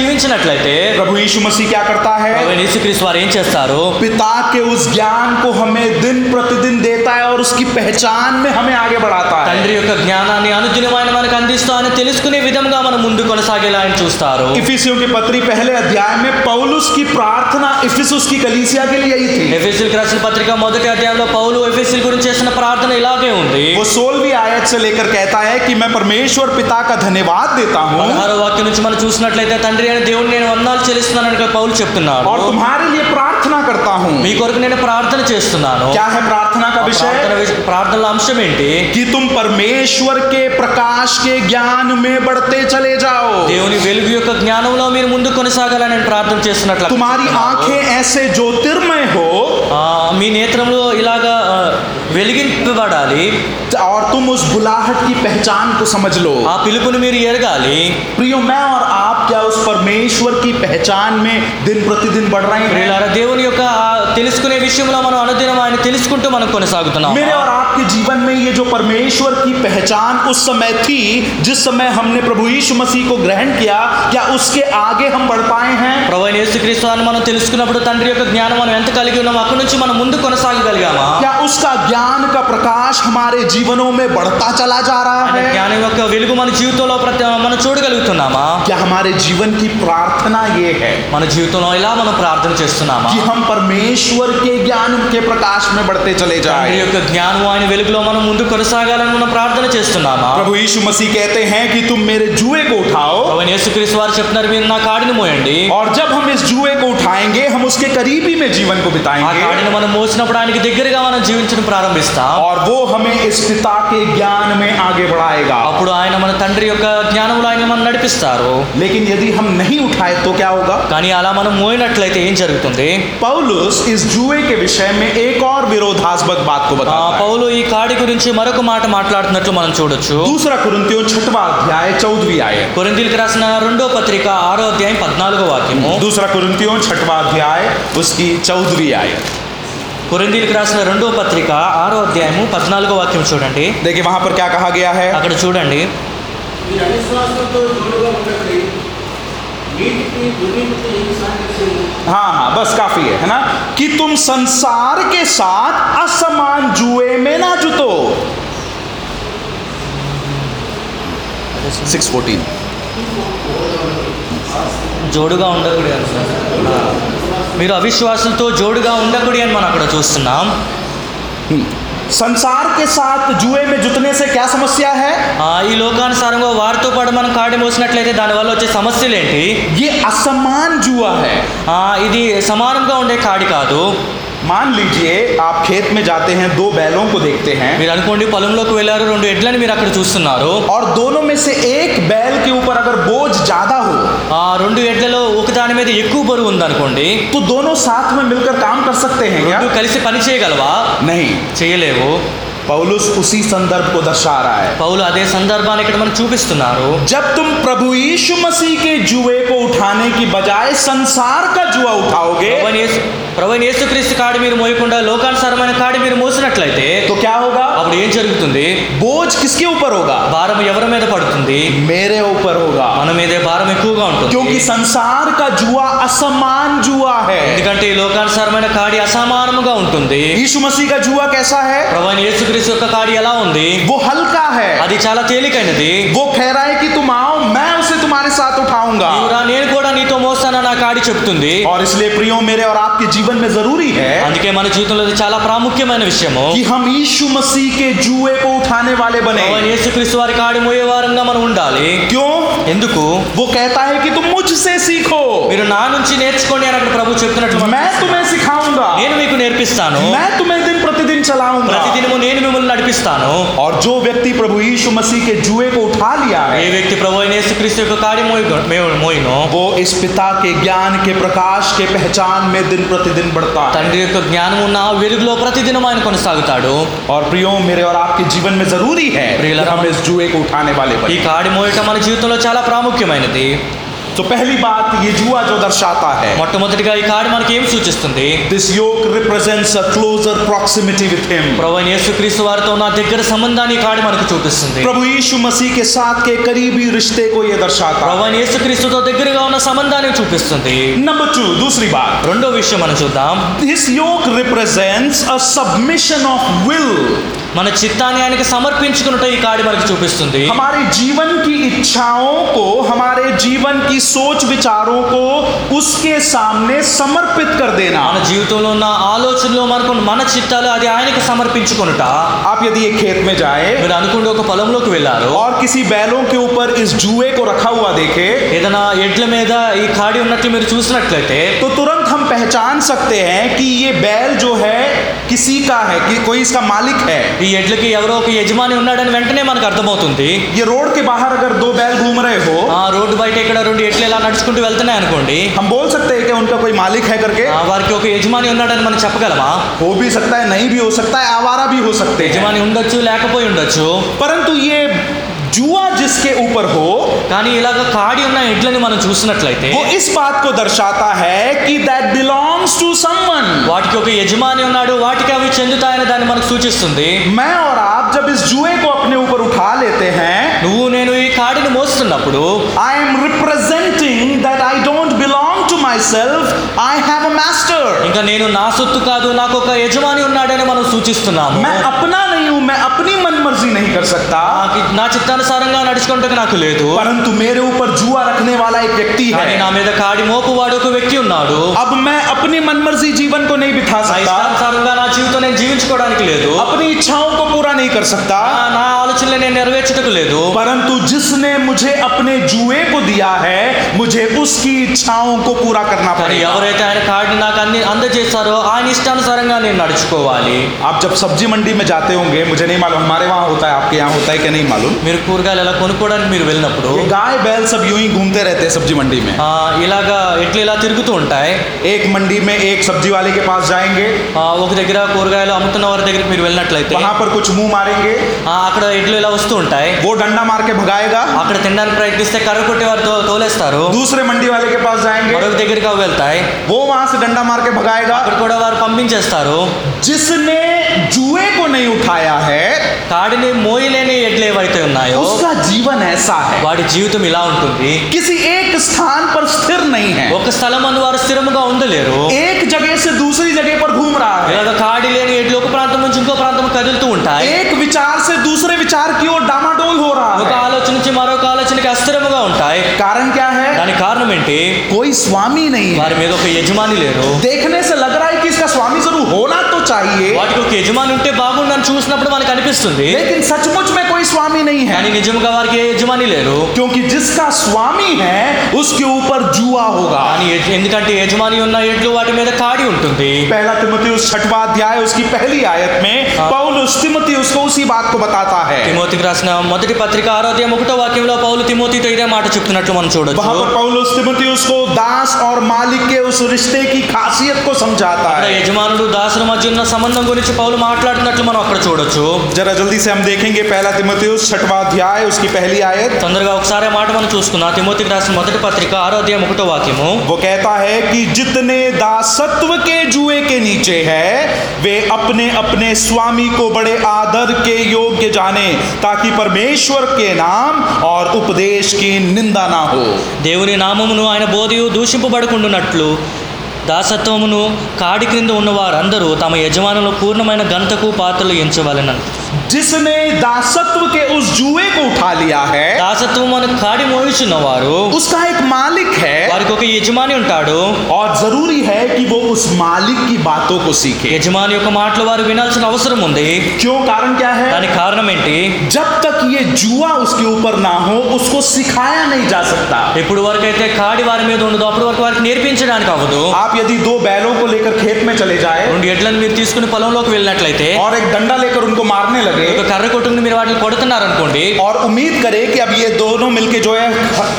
[SPEAKER 2] జీవించినట్లయితే
[SPEAKER 1] प्रभु यीशु मसीह क्या करता है
[SPEAKER 2] ప్రభు యేసుక్రీస్తు వారు ఏం చేస్తారు
[SPEAKER 1] पिता के उस ज्ञान को हमें दिन प्रतिदिन देता है और उसकी पहचान में हमें आगे बढ़ाता है
[SPEAKER 2] తండ్రి యొక్క జ్ఞానాన్ని అనుదినం ఆయన మనకు అందిస్తూ ఆయన తెలుసుకునే విధంగా మనం ముందు కొనసాగేలా ఆయన చూస్తారు
[SPEAKER 1] इफिसियों की पत्री पहले अध्याय में पौलुस की प्रार्थना इफिसुस की कलीसिया के लिए यही थी
[SPEAKER 2] ఎఫెసిల్ రాసిన పత్రిక మొదటి అధ్యాయంలో పౌలు ఎఫెసిల్ గురించి చేసిన ప్రార్థన ఇలాగే ఉంది
[SPEAKER 1] वो सोलहवीं आयत से लेकर कहता है कि मैं परमेश्वर पिता का धन्यवाद देता हूँ
[SPEAKER 2] పదహారో వాక్యం నుంచి మనం చూసినట్లయితే తండ్రి అయిన దేవుడిని నేను వందనాలు చెల్లిస్తున్నానని ఇక్కడ పౌలు చెప్తున్నాడు
[SPEAKER 1] और तुम्हारे लिए प्रार्थना करता हूँ
[SPEAKER 2] మీ కొరకు నేను ప్రార్థన చేస్తున్నాను
[SPEAKER 1] क्या है प्रार्थना का
[SPEAKER 2] ప్రార్థన
[SPEAKER 1] विषय
[SPEAKER 2] విష- ప్రార్థనల అంశం ఏంటి
[SPEAKER 1] कि तुम परमेश्वर के प्रकाश के ज्ञान में बढ़ते चले जाओ
[SPEAKER 2] దేవుని వెలుగు యొక్క జ్ఞానంలో మీరు ముందు కొనసాగాలని నేను ప్రార్థన చేస్తున్నట్లు
[SPEAKER 1] तुम्हारी आंखें ऐसे ज्योतिर्मय हो
[SPEAKER 2] ఆ, మీ నేత్రంలో ఇలాగా ఆ, వెలిగింపబడాలి
[SPEAKER 1] और तुम उस बुलाहट की पहचान को समझ लो
[SPEAKER 2] ఆ పిలుపుని మీరు ఎరగాలి
[SPEAKER 1] प्रियो मैं और आप क्या उस परमेश्वर की पहचान में दिन प्रतिदिन बढ़ रहे हैं
[SPEAKER 2] ప్రియులారా దేవుని యొక్క ఆ తెలుసుకునే విషయంలో మనం అనుదినం ఆయన తెలుసుకుంటూ మనం కొనసాగుతున్నాం
[SPEAKER 1] मेरे और आपके जीवन में ये जो परमेश्वर की पहचान उस समय थी जिस समय हमने प्रभु यीशु मसीह को ग्रहण किया क्या उसके आगे हम बढ़ पाए हैं
[SPEAKER 2] ప్రభు అయిన యేసుక్రీస్తు అని మనం తెలుసుకున్నప్పుడు తండ్రి యొక్క జ్ఞానం మనం ఎంత కలిగి ఉన్నాం అక్కడి నుంచి మనం ముందు కొనసాగగలిగామా
[SPEAKER 1] क्या उसका ज्ञान का प्रकाश हमारे जीवनों में बढ़ता चला जा रहा
[SPEAKER 2] ఆయన
[SPEAKER 1] है
[SPEAKER 2] జ్ఞానం యొక్క వెలుగు మన జీవితంలో ప్రతి మనం చూడగలుగుతున్నామా
[SPEAKER 1] क्या हमारे जीवन की प्रार्थना ये है
[SPEAKER 2] మన జీవితంలో ఇలా మనం ప్రార్థన చేస్తున్నామా
[SPEAKER 1] कि हम परमेश्वर के ज्ञान के प्रकाश में बढ़ते चले
[SPEAKER 2] తండ్రి
[SPEAKER 1] जाए
[SPEAKER 2] యొక్క జ్ఞానం ఆయన వెలుగులో మనం ముందు కొనసాగాలని మనం ప్రార్థన చేస్తున్నామా
[SPEAKER 1] प्रभु यीशु मसीह कहते हैं कि तुम मेरे जुए को उठाओ
[SPEAKER 2] ప్రభు అయిన యేసుక్రీస్తు వారు చెప్తున్నారు మీరు నా కాడిని మోయండి
[SPEAKER 1] और जब हम इस जुए को उठाएंगे हम उसके करीबी में जीवन को
[SPEAKER 2] ఆ
[SPEAKER 1] बिताएंगे
[SPEAKER 2] కాడిని మనం మోసినప్పుడు ఆయనకి దగ్గరగా మనం జీవించడం ప్రారంభిస్తాం
[SPEAKER 1] और वो हमें इस पिता के ज्ञान में आगे बढ़ाएगा
[SPEAKER 2] అప్పుడు ఆయన మన తండ్రి యొక్క జ్ఞానంలో ఆయన మనం నడిపిస్తారు
[SPEAKER 1] लेकिन यदि हम नहीं उठाए तो क्या होगा
[SPEAKER 2] కానీ అలా మనం మోయినట్లయితే ఏం జరుగుతుంది
[SPEAKER 1] पौलुस इस जुए के विषय में एक और विरोधास्पद बात को
[SPEAKER 2] ఆ,
[SPEAKER 1] बताता है
[SPEAKER 2] పౌలు ఈ కాడి గురించి మరొక మాట మాట్లాడుతున్నట్లు మనం చూడొచ్చు
[SPEAKER 1] दूसरा कुरिन्थियों छठवा अध्याय चौदहवीं आयत
[SPEAKER 2] కొరింథీయులకు రాసిన రెండో పత్రిక ఆరో అధ్యాయం పద్నాలుగో వాక్యము
[SPEAKER 1] दूसरा कुरिन्थियों छठवा अध्याय उसकी चौदहवीं आयत
[SPEAKER 2] కొరింథీయులకు రాసిన రెండో పత్రిక ఆరో అధ్యాయము పద్నాలుగో వాక్యం చూడండి
[SPEAKER 1] देखिए वहां पर क्या कहा गया है
[SPEAKER 2] అక్కడ చూడండి
[SPEAKER 3] మీరు అవిశ్వాసంతో జోడుగా ఉండకండి నీటికి దుర్నీతికి సాధించి
[SPEAKER 1] हाँ हाँ बस काफी है है ना कि तुम संसार के साथ असमान जुए में ना जुतो सिक्स फोर्टीन
[SPEAKER 2] జోడుగా ఉండకూడదు అంటున్నారు. మీరు అవిశ్వాసంతో జోడుగా ఉండకూడి అని మనం అక్కడ చూస్తున్నాం.
[SPEAKER 1] సంసార్ కే సాత్ జువే మే జుతనేసే క్యా సమస్య
[SPEAKER 2] హై? ఈ లోకానుసారంగా వారితో పాటు మనం కాడి మోసినట్లయితే దానివల్ల వచ్చే సమస్యలు ఏంటి
[SPEAKER 1] ఈ అసమాన్ జువా
[SPEAKER 2] హై. ఇది సమానంగా ఉండే కాడి కాదు.
[SPEAKER 1] मान लीजिए आप खेत में जाते हैं दो बैलों को देखते हैं
[SPEAKER 2] మీరు అనుకోండి పొలంలోకి వెళ్ళారు రెండు ఎడ్లని మీరు అక్కడ చూస్తున్నారు
[SPEAKER 1] और दोनों में से एक बैल के ऊपर अगर बोझ ज्यादा हो
[SPEAKER 2] ఆ రెండు ఎడ్లలో ఒక దాని మీద ఎక్కువ బరువు ఉందనుకోండి
[SPEAKER 1] तो दोनों साथ में मिलकर काम कर सकते हैं क्या
[SPEAKER 2] రెండు కలిసి పని చేయగలవా
[SPEAKER 1] नहीं
[SPEAKER 2] చేయలేవు
[SPEAKER 1] पौलुस उसी संदर्भ को दर्शा रहा है
[SPEAKER 2] పౌలు అదే సందర్భాన్ని ఇక్కడ మనకు చూపిస్తున్నారు
[SPEAKER 1] जब तुम प्रभु यीशु मसीह के जुए को उठाने की बजाय संसार का जुआ उठाओगे
[SPEAKER 2] ప్రభువైన యేసు- ప్రభువైన యేసుక్రీస్తు కాడి మీరు మోయకుండా లోకానుసారమైన కాడి మీరు మోసినట్లయితే
[SPEAKER 1] तो क्या होगा
[SPEAKER 2] అప్పుడు ఏం జరుగుతుంది
[SPEAKER 1] बोझ किसके ऊपर होगा
[SPEAKER 2] భారం ఎవరి మీద పడుతుంది
[SPEAKER 1] मेरे ऊपर होगा
[SPEAKER 2] మన మీదే భారం ఎక్కువగా ఉంటుంది
[SPEAKER 1] क्योंकि संसार का जुआ असमान जुआ है
[SPEAKER 2] ఎందుకంటే ఈ లోకానుసారమైన కాడి అసమానముగా ఉంటుంది
[SPEAKER 1] यीशु मसीह का जुआ कैसा है
[SPEAKER 2] ప్రభువైన యేసుక్రీస్తు యొక్క కాడి ఎలా ఉంది
[SPEAKER 1] वो हल्का है
[SPEAKER 2] అది చాలా తేలికైనది
[SPEAKER 1] वो कह रहा है कि तुम आओ मैं उसे तुम्हारे साथ उठाऊंगा
[SPEAKER 2] నీవురా నేను కూడా నీతో మోస్తానని ఆ కాడి చెప్తుంది
[SPEAKER 1] और इसलिए प्रियो मेरे और आपके जीवन में जरूरी है
[SPEAKER 2] అందుకే మన జీవితంలో ఇది చాలా ప్రాముఖ్యమైన విషయము
[SPEAKER 1] कि हम यीशु मसीह के जुए को उठाने वाले बने
[SPEAKER 2] ప్రభువైన యేసుక్రీస్తు వారి కాడి మోయే వారంగా మనం ఉండాలి
[SPEAKER 1] क्यों
[SPEAKER 2] ఎందుకు
[SPEAKER 1] वो कहता है कि तुम मुझसे सीखो
[SPEAKER 2] మీరు నా నుంచి నేర్చుకోండి అని అక్కడ ప్రభు చెప్తున్నట్లు మనం
[SPEAKER 1] मैं तुम्हें सिखाऊंगा
[SPEAKER 2] నేను మీకు నేర్పిస్తాను
[SPEAKER 1] मैं तुम्हें दिन प्रतिदिन चलाऊंगा
[SPEAKER 2] ప్రతిదినము నేను మిమ్మల్ని నడిపిస్తాను
[SPEAKER 1] और जो व्यक्ति प्रभु यीशु मसीह के जुए को उठा लिया
[SPEAKER 2] ఏ
[SPEAKER 1] है
[SPEAKER 2] వ్యక్తి ప్రభు అయిన యేసుక్రీస్తు యొక్క కాడి మోయి మోయినో
[SPEAKER 1] वो इस पिता के ज्ञान के प्रकाश के पहचान में दिन प्रतिदिन बढ़ता है
[SPEAKER 2] తండ్రి యొక్క జ్ఞానం ఉన్న ఆ వెలుగులో ప్రతిదినం ఆయన కొనసాగుతాడు
[SPEAKER 1] और प्रियो मेरे और आपके जीवन में जरूरी है कि
[SPEAKER 2] प्रियला-
[SPEAKER 1] हम इस जुए को उठाने वाले
[SPEAKER 2] ఈ
[SPEAKER 1] बने
[SPEAKER 2] కాడి మోయటం మన జీవితంలో చాలా ప్రాముఖ్యమైనది
[SPEAKER 1] तो पहली बात ये जुआ जो दर्शाता है
[SPEAKER 2] మొట్టమొదటిగా ఈ కాడి మనకి ఏం సూచిస్తుంది
[SPEAKER 1] this yoke represents a closer proximity with him
[SPEAKER 2] ప్రభు అయిన యేసుక్రీస్తు వారితో ఉన్న దగ్గర సంబంధాన్ని ఈ కాడి మనకు చూపిస్తుంది
[SPEAKER 1] प्रभु यीशु मसीह के साथ के करीबी रिश्ते को ये दर्शाता
[SPEAKER 2] ప్రభు
[SPEAKER 1] है
[SPEAKER 2] అయిన యేసుక్రీస్తుతో దగ్గరగా ఉన్న సంబంధాన్ని చూపిస్తుంది
[SPEAKER 1] नंबर टू दूसरी बात
[SPEAKER 2] రెండో విషయం మనం చూద్దాం
[SPEAKER 1] This yoke represents a submission of will.
[SPEAKER 2] మన చిత్తాన్ని ఆయనకి సమర్పించుకున్నట్టు ఈ కాడి మనకు చూపిస్తుంది
[SPEAKER 1] हमारे जीवन की इच्छाओं को हमारे जीवन की सोच विचारों को उसके सामने समर्पित कर देना
[SPEAKER 2] మన జీవితంలో ఉన్న ఆలోచనలు మనకు మన చిత్తాలు అది ఆయనకి సమర్పించుకొనుట
[SPEAKER 1] आप यदि एक खेत में जाए
[SPEAKER 2] మీరు అనుకుంటే ఒక పొలంలోకి వెళ్ళారు
[SPEAKER 1] और किसी बैलों के ऊपर इस जुए को रखा हुआ देखे
[SPEAKER 2] ఏదైనా ఎడ్ల మీద ఈ కాడి ఉన్నట్లు మీరు చూసినట్లయితే
[SPEAKER 1] तो तुरंत हम पहचान सकते हैं कि ये बैल जो है किसी का है कि कोई इसका मालिक है
[SPEAKER 2] ఈ ఎడ్లకి ఎవరో ఒక యజమాని ఉన్నాడని వెంటనే మనకు అర్థమవుతుంది
[SPEAKER 1] ये रोड के बाहर अगर दो बैल घूम रहे हो
[SPEAKER 2] ఆ రోడ్డు బయట ఇక్కడ రెండు ఎడ్లు ఇలా నడుచుకుంటూ వెళ్తున్నాయి అనుకోండి
[SPEAKER 1] हम बोल सकते हैं कि उनका कोई मालिक है करके
[SPEAKER 2] ఆ వారికి ఒక యజమాని ఉన్నాడని మనం చెప్పగలమా
[SPEAKER 1] हो भी सकता है नहीं भी हो सकता है आवारा भी हो सकते हैं
[SPEAKER 2] యజమాని ఉండొచ్చు లేకపోయి ఉండొచ్చు
[SPEAKER 1] परंतु ये जुआ जिसके ऊपर हो
[SPEAKER 2] కానీ ఇలాగ కాడి ఉన్న ఎడ్లని మనం చూసినట్లయితే
[SPEAKER 1] वो इस बात को दर्शाता है कि दैट बिलोंग्स टू समवन
[SPEAKER 2] వాటికి ఒక యజమాని ఉన్నాడు వాటికి అవి చెందుతాయని దాన్ని మనకు సూచిస్తుంది
[SPEAKER 1] मैं और आप जब इस जुए को अपने ऊपर उठा लेते हैं
[SPEAKER 2] నువ్వు నేను ఈ కాడిని మోస్తున్నప్పుడు
[SPEAKER 1] I am representing myself, I have a master.
[SPEAKER 2] ఇంకా నేను నా సొత్తు కాదు నాకు ఒక యజమాని ఉన్నాడని మనం సూచిస్తున్నాము
[SPEAKER 1] मैं अपना नहीं हूं मैं अपनी मन मर्जी नहीं कर सकता
[SPEAKER 2] నాకు- నా చిత్తానుసారంగా నడుచుకుంటే నాకు లేదు
[SPEAKER 1] परंतु मेरे ऊपर जुआ रखने वाला एक व्यक्ति
[SPEAKER 2] కానీ
[SPEAKER 1] है
[SPEAKER 2] నా మీద కాడి మోపువాడు ఒక వ్యక్తి ఉన్నాడు
[SPEAKER 1] अब मैं अपनी मन मर्जी जीवन को नहीं बिता
[SPEAKER 2] నా
[SPEAKER 1] सकता
[SPEAKER 2] ఇష్టానుసారంగా నా జీవితం నేను జీవించుకోవడానికి లేదు
[SPEAKER 1] अपनी इच्छाओं को पूरा नहीं कर सकता
[SPEAKER 2] నా- నా ఆలోచనలు నేను నెరవేర్చుటకు లేదు
[SPEAKER 1] परंतु जिसने मुझे अपने जुए को दिया है मुझे उसकी इच्छाओं को पूरा करना
[SPEAKER 2] కానీ
[SPEAKER 1] पड़ेगा
[SPEAKER 2] ఎవరైతే ఆయన కార్డుని నాకు అంది అందజేస్తారో ఆయన ఇష్టానుసారంగా నేను నడుచుకోవాలి
[SPEAKER 1] आप जब सब्जी मंडी में जाते होंगे मुझे नहीं मालूम हमारे वहाँ होता है आपके यहाँ होता है कि नहीं मालूम
[SPEAKER 2] మీరు కూరగాయలు ఎలా కొనుక్కోవడానికి మీరు వెళ్ళినప్పుడు
[SPEAKER 1] ये गाय बैल सब यूं ही घूमते रहते हैं सब्जी मंडी में
[SPEAKER 2] ఆ, ఇలాగా ఎట్లు ఇలా తిరుగుతూ ఉంటాయి
[SPEAKER 1] एक मंडी में एक सब्जी वाले के पास जाएंगे
[SPEAKER 2] ఆ, ఒక దగ్గర కూరగాయలు అమ్ముతున్న వారి దగ్గరికి మీరు వెళ్ళినట్లయితే
[SPEAKER 1] वहां पर कुछ मुंह मारेंगे
[SPEAKER 2] ఆ, అక్కడ ఎడ్లు ఇలా వస్తూ ఉంటాయి
[SPEAKER 1] वो डंडा मार के भगाएगा
[SPEAKER 2] అక్కడ తినడానికి ప్రయత్నిస్తే కర్ర కొట్టి వారితో తోలేస్తారు
[SPEAKER 1] दूसरे मंडी वाले के पास जाएंगे
[SPEAKER 2] మరొక దగ్గరికి అవి వెళ్తాయి
[SPEAKER 1] वो वहां से डंडा मार के भगाएगा
[SPEAKER 2] అక్కడ కూడా వారు పంపించేస్తారు
[SPEAKER 1] जिसने जुए को नहीं उठाया है
[SPEAKER 2] కాడిని మోయలేని ఎడ్లు ఏవైతే ఉన్నాయో
[SPEAKER 1] उसका जीवन ऐसा है
[SPEAKER 2] వాడి జీవితం ఇలా ఉంటుంది
[SPEAKER 1] किसी एक स्थान पर स्थिर नहीं है
[SPEAKER 2] ఒక స్థలం అందు వారు స్థిరముగా ఉండలేరు
[SPEAKER 1] एक जगह से दूसरी जगह पर घूम रहा है
[SPEAKER 2] ఇలాగ కాడి లేని ఎడ్లు ఒక ప్రాంతం నుంచి ఇంకో ప్రాంతం కదులుతూ ఉంటాయి
[SPEAKER 1] एक विचार से दूसरे विचार की ओर डामाडोल हो रहा
[SPEAKER 2] ఒక
[SPEAKER 1] है
[SPEAKER 2] ఆలోచన నుంచి మరొక ఆలోచనకి అస్థిరముగా ఉంటాయి
[SPEAKER 1] कारण क्या है
[SPEAKER 2] దానికి కారణం ఏంటి
[SPEAKER 1] कोई स्वामी नहीं है
[SPEAKER 2] వారి మీద ఒక యజమాని లేరు
[SPEAKER 1] देखने से लग रहा है कि इसका स्वामी जरूर होना तो चाहिए
[SPEAKER 2] వాటికి ఒక యజమాని ఉంటే బాగుండని చూసినప్పుడు మనకు అనిపిస్తుంది
[SPEAKER 1] लेकिन सचमुच में कोई स्वामी नहीं है
[SPEAKER 2] కానీ నిజంగా వారికి ఏ యజమాని లేరు
[SPEAKER 1] क्योंकि जिसका स्वामी है उसके ऊपर जुआ होगा
[SPEAKER 2] కానీ యజ- ఎందుకంటే యజమాని ఉన్న ఎడ్లు వాటి మీద కాడి ఉంటుంది
[SPEAKER 1] पहला तिमोथी उस छठवा अध्याय उसकी पहली आयत में
[SPEAKER 2] हाँ।
[SPEAKER 1] पौलुस तिमोथी उसको उसी बात को बताता है
[SPEAKER 2] తిమోతికి రాసిన మొదటి పత్రిక ఆరోగ్యం ఒకటో వాక్యంలో పౌలు తిమోతితో ఇదే మాట చెప్తున్నట్లు మనం
[SPEAKER 1] वहां
[SPEAKER 2] చూడొచ్చు
[SPEAKER 1] पर पौलुस तिमोथी उसको दास और मालिक के उस रिश्ते की खासियत को समझाता
[SPEAKER 2] అక్కడ
[SPEAKER 1] है
[SPEAKER 2] యజమానుడు దాసుల మధ్య ఉన్న సంబంధం గురించి పౌలు మాట్లాడుతున్నట్లు మనం అక్కడ చూడొచ్చు
[SPEAKER 1] जरा जल्दी से हम देखेंगे पहला तिमोथी छठवा अध्याय उसकी पहली आयत
[SPEAKER 2] తొందరగా ఒకసారి ఆ మాట మనం చూసుకుందాం తిమోతికి రాసిన మొదటి పత్రిక ఆరోగ్యం ఒకటో వాక్యము
[SPEAKER 1] वो कहता है कि जितने दासत्व के जुए के नीचे है वे अपने अपने स्वामी को बड़े आदर के योग्य जाने ताकि परमेश्वर के नाम और उपदेश की निंदा ना हो
[SPEAKER 2] దేవుని నామమును ఆయన బోధయు దూషింపబడకుండునట్లు దాసత్వమును కాడి క్రింద ఉన్న వారందరూ తమ యజమానులు పూర్ణమైన గంతకు పాత్రలు ఎంచవలెనని
[SPEAKER 1] जिसने दासत्व के उस जुए को उठा लिया है
[SPEAKER 2] దాసత్వం అని కాడి మోయిచున్న వారు
[SPEAKER 1] उसका एक मालिक है
[SPEAKER 2] వారికి ఒక యజమాని ఉంటాడు
[SPEAKER 1] और जरूरी है कि वो उस मालिक की बातों को सीखे
[SPEAKER 2] యజమాని యొక్క మాటలు వారు వినాల్సిన అవసరం ఉంది
[SPEAKER 1] क्यों कारण क्या है
[SPEAKER 2] దానికి కారణం ఏంటి
[SPEAKER 1] जब तक ये जुआ उसके ऊपर ना हो उसको सिखाया नहीं जा सकता
[SPEAKER 2] ఎప్పుడు వరకు అయితే కాడి వారి మీద ఉండదు అప్పుడు వరకు వారికి నేర్పించడానికి అవ్వదు
[SPEAKER 1] आप यदि दो बैलों को लेकर खेत में चले जाए
[SPEAKER 2] రెండు ఎడ్లను మీరు తీసుకుని పొలంలోకి వెళ్ళినట్లయితే
[SPEAKER 1] और एक डंडा लेकर उनको मारने लगे
[SPEAKER 2] ఒక కర్ర కొట్టుకుని మీరు వాటిని కొడుతున్నారు అనుకోండి
[SPEAKER 1] और उम्मीद करे कि अब ये दोनों मिलके जो है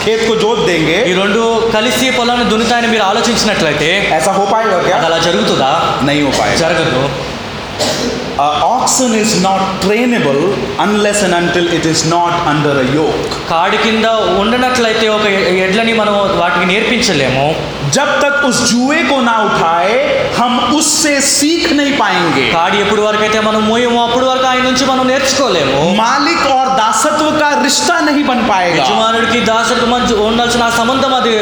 [SPEAKER 1] खेत को जोत देंगे
[SPEAKER 2] ఈ రెండు కలిసి పొలాన్ని దున్నుతాయని మీరు ఆలోచించినట్లయితే
[SPEAKER 1] ऐसा हो पाएगा
[SPEAKER 2] అది
[SPEAKER 1] क्या
[SPEAKER 2] అలా జరుగుతుందా
[SPEAKER 1] नहीं हो पाएगा
[SPEAKER 2] జరగదు
[SPEAKER 1] oxen is not trainable unless and until it is not under a yoke
[SPEAKER 2] కాడి కింద ఉండనట్లయితే ఒక ఎడ్లని మనం వాటికి నేర్పించలేము
[SPEAKER 1] జబ్ తక్ ఉస్ జూయే కో నా ఉఠాయే హమ్ ఉస్సే సీఖ్ నై పాయేంగే
[SPEAKER 2] కాడి ఎప్పుడు వరకు అయితే మనం మోయమో అప్పుడు వరకు ఆయన నుంచి మనం నేర్చుకోలేము.
[SPEAKER 1] మాలిక్ ఆర్ దాసత్వ కా రిష్తా నహి బన్ పాయేగా
[SPEAKER 2] యజమానుడికి దాసత్వ మధ్య ఉండాల్సిన సంబంధం అది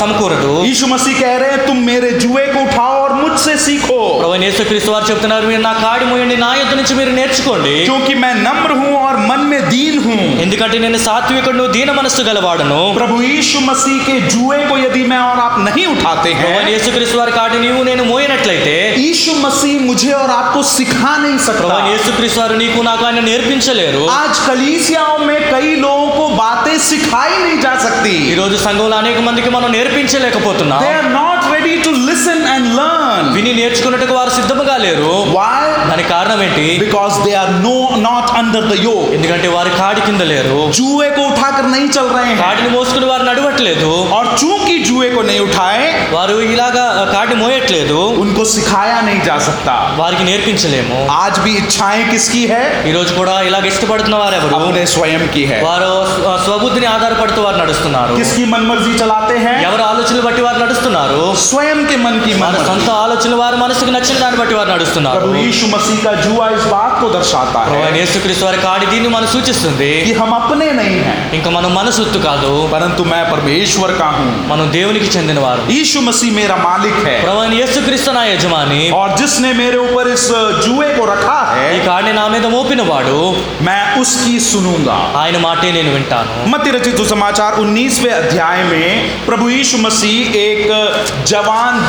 [SPEAKER 2] సమకూరదు.
[SPEAKER 1] యేసు మసీ కహ రహే తుమ్ మేరే జూయే కో ఉఠాఓ ఆర్ ముజ్సే సీఖో.
[SPEAKER 2] ప్రభువైన యేసుక్రీస్తు వారు చెప్తున్నారు మీరు నా కాడి మోయండి నా యొద్ద నుంచి మీరు నేర్చుకోండి.
[SPEAKER 1] క్యోంకి మై నమ్ర హూ ఆర్ మన్ మే దీన్ హూ.
[SPEAKER 2] ఎందుకంటే నేను సాత్వికుడు దీన మనస్సు గలవాడను.
[SPEAKER 1] ప్రభు యేసు మసీ కే జూయే కో యది మై ఆర్ ఆప్ నహి उठाते
[SPEAKER 2] ప్రభు
[SPEAKER 1] हैं
[SPEAKER 2] యేసుక్రీస్తు వారి కాడి నీవు నేను మోయినట్లయితే
[SPEAKER 1] यीशु मसीह मुझे और आपको सिखा नहीं सकता
[SPEAKER 2] ప్రభు యేసుక్రీస్తు వారు నీకు నాకు ఆయన నేర్పించలేరు
[SPEAKER 1] आज कलीसियाओं में कई लोगों को बातें सिखाई नहीं जा सकती
[SPEAKER 2] ఈ రోజు సంఘంలో అనేక మందికి మనం నేర్పించలేకపోతున్నాం
[SPEAKER 1] they are not ready to listen and learn
[SPEAKER 2] విని నేర్చుకున్నట్టుకు వారు సిద్ధముగా లేరు.
[SPEAKER 1] వై
[SPEAKER 2] దానికి కారణం ఏంటి?
[SPEAKER 1] Because they are no not under the yoke
[SPEAKER 2] ఎందుకంటే వారి కాడి కింద లేరు.
[SPEAKER 1] జూఏ కో ఉఠాకర్ నహీ చల్ రహే.
[SPEAKER 2] కాడిని మోసుకుని వారు నడవట్లేదు.
[SPEAKER 1] ఆర్ చూకి జూఏ కో నహీ ఉఠాయే
[SPEAKER 2] వారు ఇలాగా కాటి మోయట్లేదు.
[SPEAKER 1] ఉన్కో సిఖాయా నహీ జా సక్తా.
[SPEAKER 2] వారికి నేర్పించలేము.
[SPEAKER 1] ఆజ్ బి ఇచ్ఛాయే కిస్కి హై?
[SPEAKER 2] ఈ రోజు కూడా ఇలాగ ఇష్టపడుతున్న వారు ఎవరు
[SPEAKER 1] అప్నే స్వయం కి హై.
[SPEAKER 2] వారు స్వబుద్ధిని ఆధారపడుతూ వారు నడుస్తున్నారు.
[SPEAKER 1] కిస్కి మన్మర్జీ చలాతే హై?
[SPEAKER 2] ఎవరు ఆలోచనలు బట్టి వారు నడుస్తున్నారు?
[SPEAKER 1] स्वयं के मन की
[SPEAKER 2] వారి
[SPEAKER 1] मनमर्जी
[SPEAKER 2] సొంత ఆలోచనలు వారి మనసుకు నచ్చిన దాన్ని బట్టి వారు నడుస్తున్నారు
[SPEAKER 1] प्रभु यीशु मसीह का जुआ इस बात को दर्शाता
[SPEAKER 2] ప్రభు అయిన
[SPEAKER 1] है
[SPEAKER 2] యేసుక్రీస్తు వారి కాడి దీన్ని మనం సూచిస్తుంది
[SPEAKER 1] कि हम अपने नहीं हैं
[SPEAKER 2] ఇంకా మనం మన సొత్తు కాదు
[SPEAKER 1] परंतु मैं परमेश्वर का हूँ
[SPEAKER 2] మనం దేవునికి చెందిన వారు
[SPEAKER 1] यीशु मसीह मेरा मालिक है
[SPEAKER 2] ప్రభు అయిన యేసుక్రీస్తు నా యజమాని
[SPEAKER 1] और जिसने मेरे ऊपर इस जुए को रखा
[SPEAKER 2] ఈ
[SPEAKER 1] है
[SPEAKER 2] కాడిని నా మీద మోపిన వాడు
[SPEAKER 1] मैं उसकी सुनूंगा
[SPEAKER 2] ఆయన మాటే నేను వింటాను
[SPEAKER 1] मत्ती रचित समाचार 19वें अध्याय में प्रभु यीशु मसीह एक जवान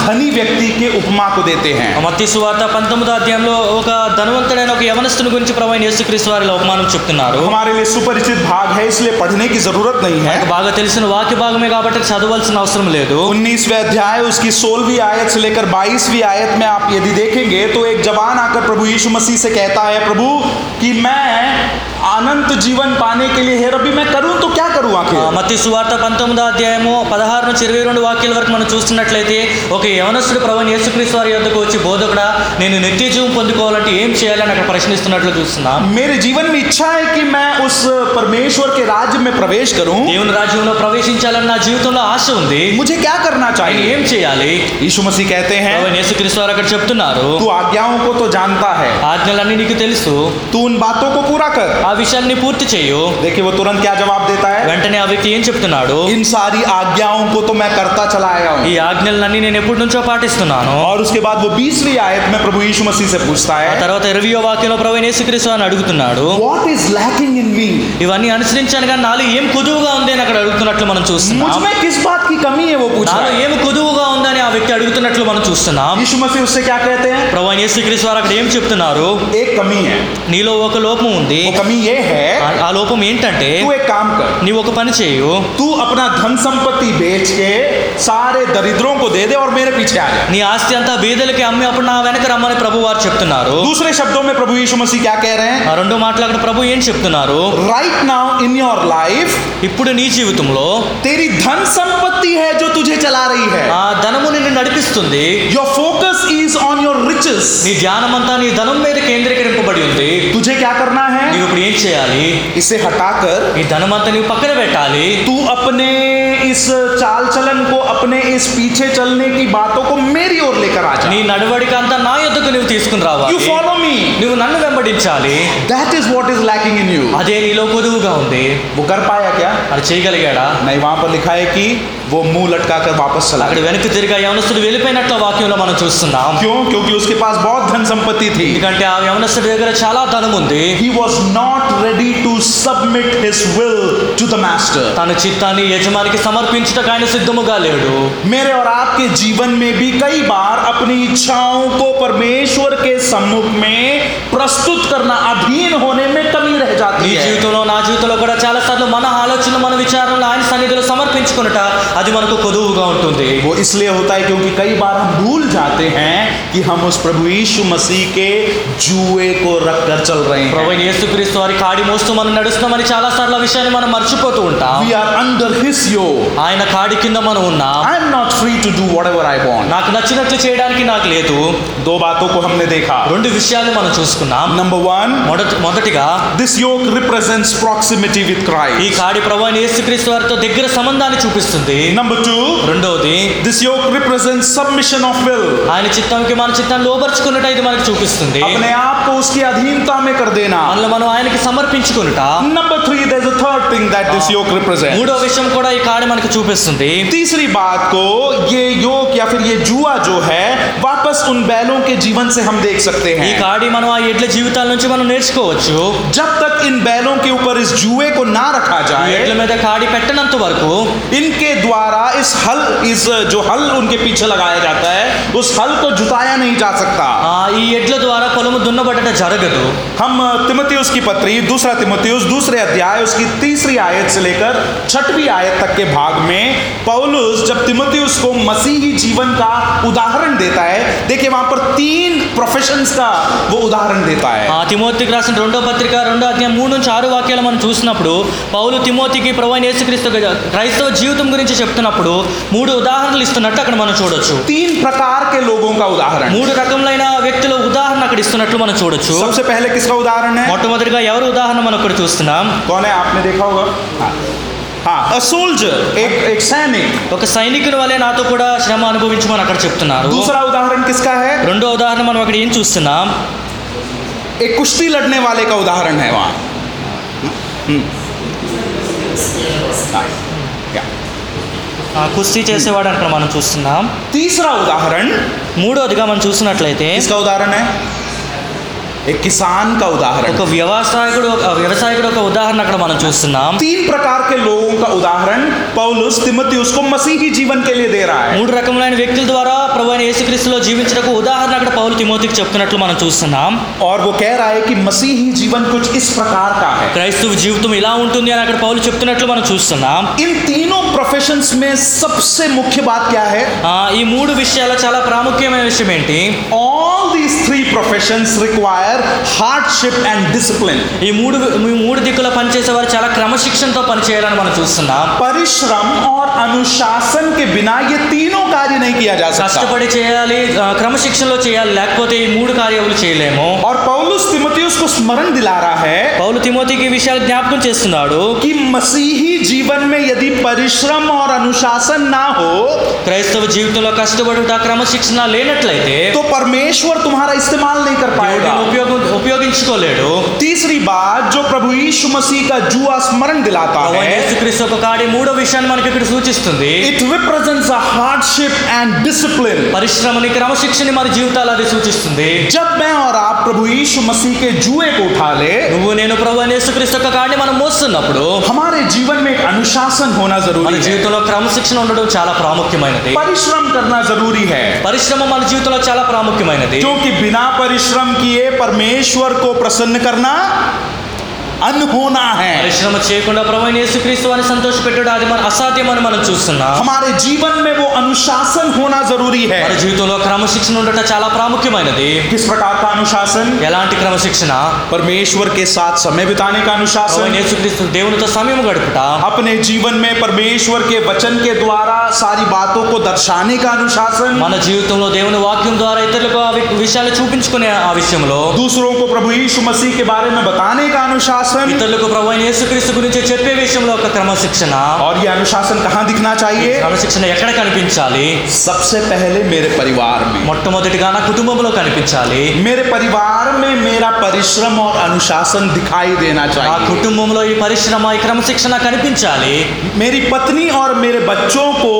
[SPEAKER 1] धनी व्यक्ति के उपमा को देते हैं
[SPEAKER 2] మత్తి సువార్త పంతొమ్మిదో అధ్యాయంలో ఒక ధనవంతుడైన ఒక యవనస్తుని గురించి ప్రభు అయిన యేసుక్రీస్తు వారిలో ఉపమానం చెప్తున్నారు
[SPEAKER 1] हमारे लिए सुपरिचित भाग है इसलिए पढ़ने की जरूरत नहीं है
[SPEAKER 2] మనకు బాగా తెలిసిన వాక్య భాగమే కాబట్టి చదవాల్సిన అవసరం లేదు
[SPEAKER 1] उन्नीसवें अध्याय उसकी सोलहवीं आयत से लेकर बाईसवीं आयत में आप यदि देखेंगे तो एक जवान आकर प्रभु यीशु मसीह से कहता है प्रभु कि मैं अनंत जीवन पाने के लिए हे रब्बी मैं करूं तो क्या करूं
[SPEAKER 2] ఆ,
[SPEAKER 1] आखिर
[SPEAKER 2] మత్తయి సువార్త పంతొమ్మిదో అధ్యాయము పదహారు నుంచి ఇరవై రెండు వాక్యాల వరకు మనం చూస్తున్నట్లయితే ఒక యవనస్తుడు ప్రభు అయిన యేసుక్రీస్తు వారి యొద్దకు వచ్చి బోధకుడా నేను నిత్య జీవం పొందుకోవాలంటే ఏం చేయాలని అక్కడ ప్రశ్నిస్తున్నట్లు చూస్తున్నాం
[SPEAKER 1] मेरे जीवन में इच्छा है कि मैं उस परमेश्वर के राज्य में प्रवेश करूं
[SPEAKER 2] దేవుని రాజ్యంలో ప్రవేశించాలని నా జీవితంలో ఆశ ఉంది
[SPEAKER 1] मुझे क्या करना
[SPEAKER 2] ఆయన
[SPEAKER 1] चाहिए
[SPEAKER 2] ఏం చేయాలి
[SPEAKER 1] यीशु मसीह कहते
[SPEAKER 2] ప్రభు
[SPEAKER 1] हैं
[SPEAKER 2] అయిన యేసుక్రీస్తు వారు అక్కడ చెప్తున్నారు
[SPEAKER 1] तू आज्ञाओं को तो जानता है
[SPEAKER 2] ఆజ్ఞలన్నీ నీకు తెలుసు
[SPEAKER 1] तू उन बातों को पूरा कर
[SPEAKER 2] ఆ విషయాన్ని పూర్తి చేయు
[SPEAKER 1] देखिए वो तुरंत क्या जवाब देता है
[SPEAKER 2] వెంటనే ఆ వ్యక్తి ఏం చెప్తున్నాడు
[SPEAKER 1] इन सारी आज्ञाओं को तो मैं करता चला आया हूं
[SPEAKER 2] ఈ ఆజ్ఞలన్నీ నేను ఎప్పటి నుంచో పాటిస్తున్నాను
[SPEAKER 1] और उसके बाद वो बीसवीं आयत में प्रभु यीशु मसीह से पूछता
[SPEAKER 2] ఆ
[SPEAKER 1] है
[SPEAKER 2] తర్వాత ఇరవయో వాక్యంలో ప్రభు అయిన యేసుక్రీస్తు అని అడుగుతున్నాడు
[SPEAKER 1] what is lacking in me
[SPEAKER 2] ఇవన్నీ అనుసరించాను కానీ నాలో ఏం కుదువుగా ఉంది అని అక్కడ అడుగుతున్నట్లు మనం
[SPEAKER 1] मुझ
[SPEAKER 2] చూస్తున్నాం
[SPEAKER 1] में किस बात की कमी है वो पूछ रहा
[SPEAKER 2] నాలో
[SPEAKER 1] है
[SPEAKER 2] ఏమి కుదువుగా ఉందని ఆ వ్యక్తి అడుగుతున్నట్లు మనం చూస్తున్నాం
[SPEAKER 1] यीशु मसीह उससे क्या कहते हैं
[SPEAKER 2] ప్రభు అయిన యేసుక్రీస్తు వారు అక్కడ ఏం చెప్తున్నారు
[SPEAKER 1] एक कमी है
[SPEAKER 2] నీలో ఒక లోపం ఉంది
[SPEAKER 1] वो कमी ये है
[SPEAKER 2] ఆ- ఆ లోపం ఏంటంటే
[SPEAKER 1] तू एक काम कर
[SPEAKER 2] నీవు ఒక పని చేయు
[SPEAKER 1] तू अपना धन संपत्ति बेच के सारे दरिद्रों को दे दे और मेरे पीछे आ जा
[SPEAKER 2] నీ ఆస్తి అంతా బీదలకి అమ్మి అప్పుడు నా వెనక రమ్మని ప్రభు వారు చెప్తున్నారు
[SPEAKER 1] दूसरे शब्दों में प्रभु यीशु मसीह क्या कह रहे हैं
[SPEAKER 2] ఆ రెండో మాటలు అక్కడ ప్రభు ఏం చెప్తున్నారు
[SPEAKER 1] right now in your life
[SPEAKER 2] ఇప్పుడు నీ జీవితంలో
[SPEAKER 1] तेरी धन संपत्ति है जो तुझे चला रही है
[SPEAKER 2] ఆ ధనము నిన్ను నడిపిస్తుంది
[SPEAKER 1] your focus is on your riches
[SPEAKER 2] నీ ధ్యానం అంతా నీ ధనం మీద కేంద్రీకరింపబడి ఉంది
[SPEAKER 1] तुझे क्या करना है
[SPEAKER 2] నీవు ఇప్పుడు ఏం చేయాలి
[SPEAKER 1] इसे हटाकर
[SPEAKER 2] ఈ ధనం అంతా నీవు పక్కన పెట్టాలి
[SPEAKER 1] तू अपने इस चाल चलन को अपने इस पीछे चलने की बातों को मेरी ओर लेकर आ जा
[SPEAKER 2] నీ నడవడిక అంతా నా యొద్దకు నువ్వు తీసుకుని రావాలి
[SPEAKER 1] यू फॉलो मी
[SPEAKER 2] నువ్వు నన్ను వెంబడించాలి
[SPEAKER 1] that is what is lacking in you
[SPEAKER 2] అదే నీలో కొదువుగా ఉంది
[SPEAKER 1] वो कर पाया क्या
[SPEAKER 2] అది చేయగలిగాడా
[SPEAKER 1] नहीं वहां पर लिखा है कि वो मुंह लटका कर वापस चला
[SPEAKER 2] అక్కడ
[SPEAKER 1] गया
[SPEAKER 2] వెనక్కి తిరిగి ఆ యవనస్తుడు వెళ్ళిపోయినట్లు ఆ వాక్యంలో మనం చూస్తున్నాం
[SPEAKER 1] क्यों क्योंकि उसके पास बहुत धन संपत्ति थी
[SPEAKER 2] ఎందుకంటే ఆ యవనస్తుడి దగ్గర చాలా ధనం ఉంది
[SPEAKER 1] he was not ready to submit his will to the master
[SPEAKER 2] తన చిత్తాన్ని యజమానికి సమర్పించుటకు ఆయన సిద్ధముగా లేడు
[SPEAKER 1] मेरे और आपके जीवन में भी कई बार अपनी इच्छाओं को परमेश्वर के सम्मुख में प्रस्तुत करना अधीन होने में कमी रह जाती
[SPEAKER 2] నీ
[SPEAKER 1] है
[SPEAKER 2] జీవితంలో నా జీవితంలో కూడా చాలా సార్లు మన ఆలోచనలు మన విచారణలు ఆయన సన్నిధిలో సమర్పించుకున్నట అది మనకు కొదువుగా ఉంటుంది
[SPEAKER 1] वो इसलिए होता है क्योंकि कई बार हम भूल जाते हैं कि हम उस प्रभु यीशु मसीह के जुए को रख कर चल रहे हैं
[SPEAKER 2] ప్రభు యేసుక్రీస్తు వారి కాడి మోస్తూ మనం నడుస్తున్నామని చాలా సార్లు ఆ విషయాన్ని మనం మర్చిపోతూ ఉంటాం
[SPEAKER 1] We are under his yoke.
[SPEAKER 2] ఆయన కాడి కింద మనం ఉన్నాం
[SPEAKER 1] I am not free to do whatever I want.
[SPEAKER 2] నాకు నచ్చినట్లు చేయడానికి నాకు లేదు
[SPEAKER 1] दो बातों को हमने देखा
[SPEAKER 2] రెండు విషయాలు మనం చూసుకున్నాం
[SPEAKER 1] Number one,
[SPEAKER 2] మొదటి మొదటిగా
[SPEAKER 1] this yoke represents proximity with
[SPEAKER 2] ఈ
[SPEAKER 1] Christ.
[SPEAKER 2] కాడి ప్రభు అయిన యేసుక్రీస్తు వారితో దగ్గర సంబంధాన్ని చూపిస్తుంది
[SPEAKER 1] Number two,
[SPEAKER 2] రెండవది
[SPEAKER 1] this yoke represents submission of will.
[SPEAKER 2] ఆయన చిత్తంకి మన చిత్తాన్ని లోపరుచుకున్నట ఇది మనకు చూపిస్తుంది
[SPEAKER 1] अपने आप को उसकी अधीनता में कर देना.
[SPEAKER 2] మనలో మనం ఆయనకి సమర్పించుకున్నట
[SPEAKER 1] Number three, there's a third thing that this yoke represents.
[SPEAKER 2] మూడో విషయం కూడా ఈ కాడి మనకు చూపిస్తుంది
[SPEAKER 1] तीसरी बात को ये योग या फिर ये जुआ जो है वापस उन बैलों के जीवन से हम देख सकते
[SPEAKER 2] ఈ
[SPEAKER 1] हैं
[SPEAKER 2] కాడి మనం ఆ ఎడ్ల జీవితాల నుంచి మనం నేర్చుకోవచ్చు
[SPEAKER 1] जब तक इन बैलों के ऊपर इस जुए को ना रखा
[SPEAKER 2] ఈ
[SPEAKER 1] जाए
[SPEAKER 2] ఎడ్ల మీద కాడి పెట్టనంత వరకు
[SPEAKER 1] इनके द्वारा इस हल इस जो हल उनके पीछे लगाया जाता है उस हल को जुताया नहीं जा सकता
[SPEAKER 2] ఆ, ఈ ఎడ్ల ద్వారా పొలము దున్నబడట జరగదు
[SPEAKER 1] हम तिमोथियुस की पत्री दूसरा तिमोथियुस दूसरे अध्याय उसकी तीसरी आयत से लेकर छठवीं आयत तक के भाग में पौलुस जब तिमोथियुस को मसीही जीवन का उदाहरण देता है देखिए वहां पर तीन प्रोफेशंस का वो उदाहरण देता है
[SPEAKER 2] ఆ తిమోతికి రాసిన రెండో పత్రిక రెండో అధ్యాయం మూడు నుంచి ఆరు వాక్యాలు మనం చూసినప్పుడు పౌలు తిమోతికి ప్రభు అయిన యేసుక్రీస్తు గ- క్రైస్తవ జీవితం గురించి చెప్తున్నప్పుడు మూడు ఉదాహరణలు ఇస్తున్నట్టు అక్కడ మనం చూడొచ్చు
[SPEAKER 1] तीन प्रकार के लोगों का उदाहरण
[SPEAKER 2] మూడు రకములైన వ్యక్తుల ఉదాహరణ అక్కడ ఇస్తున్నట్లు మనం చూడొచ్చు
[SPEAKER 1] सबसे पहले किसका उदाहरण है
[SPEAKER 2] మొట్టమొదటిగా ఎవరు ఉదాహరణ మనం ఇక్కడ చూస్తున్నాం
[SPEAKER 1] कौन है आपने देखा होगा हाँ हाँ अ सोल्जर एक एक सैनिक
[SPEAKER 2] ఒక సైనికుని వలె నాతో కూడా శ్రమ అనుభవించమని అక్కడ చెప్తున్నారు
[SPEAKER 1] दूसरा उदाहरण किसका है
[SPEAKER 2] రెండో ఉదాహరణ మనం అక్కడ ఏం చూస్తున్నాం
[SPEAKER 1] एक कुश्ती लड़ने वाले का उदाहरण है वहां हम्म। हाँ, या।
[SPEAKER 2] ఆ కుస్తీ చేసేవాడు అక్కడ మనం చూస్తున్నాం
[SPEAKER 1] तीसरा उदाहरण
[SPEAKER 2] మూడోదిగా మనం చూసినట్లయితే
[SPEAKER 1] किसका उदाहरण है एक किसान का उदाहरण
[SPEAKER 2] ఒక వ్యవసాయకుడు ఒక వ్యవసాయకుడు ఒక ఉదాహరణ అక్కడ మనం చూస్తున్నాం
[SPEAKER 1] तीन प्रकार के लोगों का उदाहरण पौलुस तिमोथियुस को मसीही जीवन के लिए दे रहा है
[SPEAKER 2] మూడు రకములైన వ్యక్తుల ద్వారా ప్రభు అయిన యేసుక్రీస్తులో జీవించడానికి ఉదాహరణ అక్కడ పౌలు తిమోతికి చెప్తున్నట్లు మనం చూస్తున్నాం
[SPEAKER 1] और वो कह रहा है कि मसीही जीवन कुछ इस प्रकार का है
[SPEAKER 2] క్రైస్తవ జీవితం ఇలా ఉంటుంది అని అక్కడ పౌలు చెప్తున్నట్లు మనం చూస్తున్నాం
[SPEAKER 1] इन तीनों प्रोफेशंस में सबसे मुख्य बात क्या है
[SPEAKER 2] ఆ, ఈ మూడు విషయాలు చాలా ప్రాముఖ్యమైన విషయం ఏంటి
[SPEAKER 1] all these three professions require hardship and discipline
[SPEAKER 2] ఈ మూడు ఈ మూడు దిక్కుల పనిచేసే వారు చాలా క్రమశిక్షణతో పనిచేయాలని మనం చూస్తున్నాం
[SPEAKER 1] परिश्रम और अनुशासन के बिना ये तीनों कार्य नहीं किया जा सकता
[SPEAKER 2] కష్టపడి చేయాలి ఆ, క్రమశిక్షణలో చేయాలి లేకపోతే ఈ మూడు కార్యాలు చేయలేము
[SPEAKER 1] और पौलुस तिमोथियुस को स्मरण दिला रहा है
[SPEAKER 2] పౌలు తిమోతికి ఈ విషయాలు జ్ఞాపకం చేస్తున్నాడు
[SPEAKER 1] कि मसीही जीवन में यदि परिश्रम और अनुशासन ना हो
[SPEAKER 2] క్రైస్తవ జీవితంలో కష్టపడుట క్రమశిక్షణ లేనట్లయితే
[SPEAKER 1] तो परमेश्वर तुम्हारा इस्तेमाल नहीं कर
[SPEAKER 2] దేవుడిని
[SPEAKER 1] पाएगा
[SPEAKER 2] ఉపయోగం ఉపయోగించుకోలేడు
[SPEAKER 1] तीसरी बात जो प्रभु यीशु मसीह का जुआ स्मरण दिलाता
[SPEAKER 2] ప్రభువైన
[SPEAKER 1] है
[SPEAKER 2] యేసుక్రీస్తు ఒక కాడి మూడో విషయాన్ని మనకి ఇక్కడ సూచిస్తుంది
[SPEAKER 1] it represents a hardship and discipline
[SPEAKER 2] పరిశ్రమని క్రమశిక్షణ మన జీవితాలు అది సూచిస్తుంది
[SPEAKER 1] जब मैं और आप प्रभु यीशु मसीह के जुए को उठा ले
[SPEAKER 2] నువ్వు నేను ప్రభు అయిన యేసుక్రీస్తు యొక్క కాడిని మనం మోస్తున్నప్పుడు
[SPEAKER 1] हमारे जीवन में एक अनुशासन होना
[SPEAKER 2] మన
[SPEAKER 1] जरूरी है
[SPEAKER 2] జీవితంలో క్రమశిక్షణ ఉండడం చాలా ప్రాముఖ్యమైనది
[SPEAKER 1] परिश्रम करना जरूरी है
[SPEAKER 2] పరిశ్రమ మన జీవితంలో చాలా ప్రాముఖ్యమైనది
[SPEAKER 1] क्योंकि बिना परिश्रम किए परमेश्वर को प्रसन्न करना अनहोना है
[SPEAKER 2] పరిశ్రమ చేయకుండా ప్రభు అయిన యేసుక్రీస్తు వారిని సంతోషపెట్టడం అది మన అసాధ్యమని మనం చూస్తున్నాం
[SPEAKER 1] हमारे जीवन में वो अनुशासन होना जरूरी है
[SPEAKER 2] మన జీవితంలో క్రమశిక్షణ ఉండటం చాలా ప్రాముఖ్యమైనది
[SPEAKER 1] किस प्रकार का अनुशासन
[SPEAKER 2] ఎలాంటి క్రమశిక్షణ
[SPEAKER 1] परमेश्वर के साथ समय बिताने का
[SPEAKER 2] ప్రభు అయిన
[SPEAKER 1] अनुशासन
[SPEAKER 2] యేసుక్రీస్తు దేవునితో సమయం గడుపుట
[SPEAKER 1] अपने जीवन में परमेश्वर के वचन के द्वारा सारी बातों को दर्शाने का अनुशासन
[SPEAKER 2] మన జీవితంలో దేవుని వాక్యం ద్వారా ఇతరులకు ఆ వి- విషయాలు చూపించుకునే ఆ విషయంలో
[SPEAKER 1] दूसरों को प्रभु यीशु मसीह के बारे में बताने का अनुशासन
[SPEAKER 2] ఇతరులకు ప్రభు అయిన యేసుక్రీస్తు గురించి చెప్పే విషయంలో ఒక క్రమశిక్షణ
[SPEAKER 1] और ये अनुशासन कहाँ दिखना चाहिए
[SPEAKER 2] క్రమశిక్షణ ఎక్కడ కనిపించాలి
[SPEAKER 1] सबसे पहले मेरे परिवार में
[SPEAKER 2] మొట్టమొదటిగా నా కుటుంబంలో కనిపించాలి
[SPEAKER 1] मेरे परिवार में मेरा परिश्रम और अनुशासन दिखाई देना
[SPEAKER 2] ఆ
[SPEAKER 1] चाहिए
[SPEAKER 2] కుటుంబంలో ఈ పరిశ్రమ ఈ క్రమశిక్షణ కనిపించాలి
[SPEAKER 1] मेरी पत्नी और मेरे बच्चों को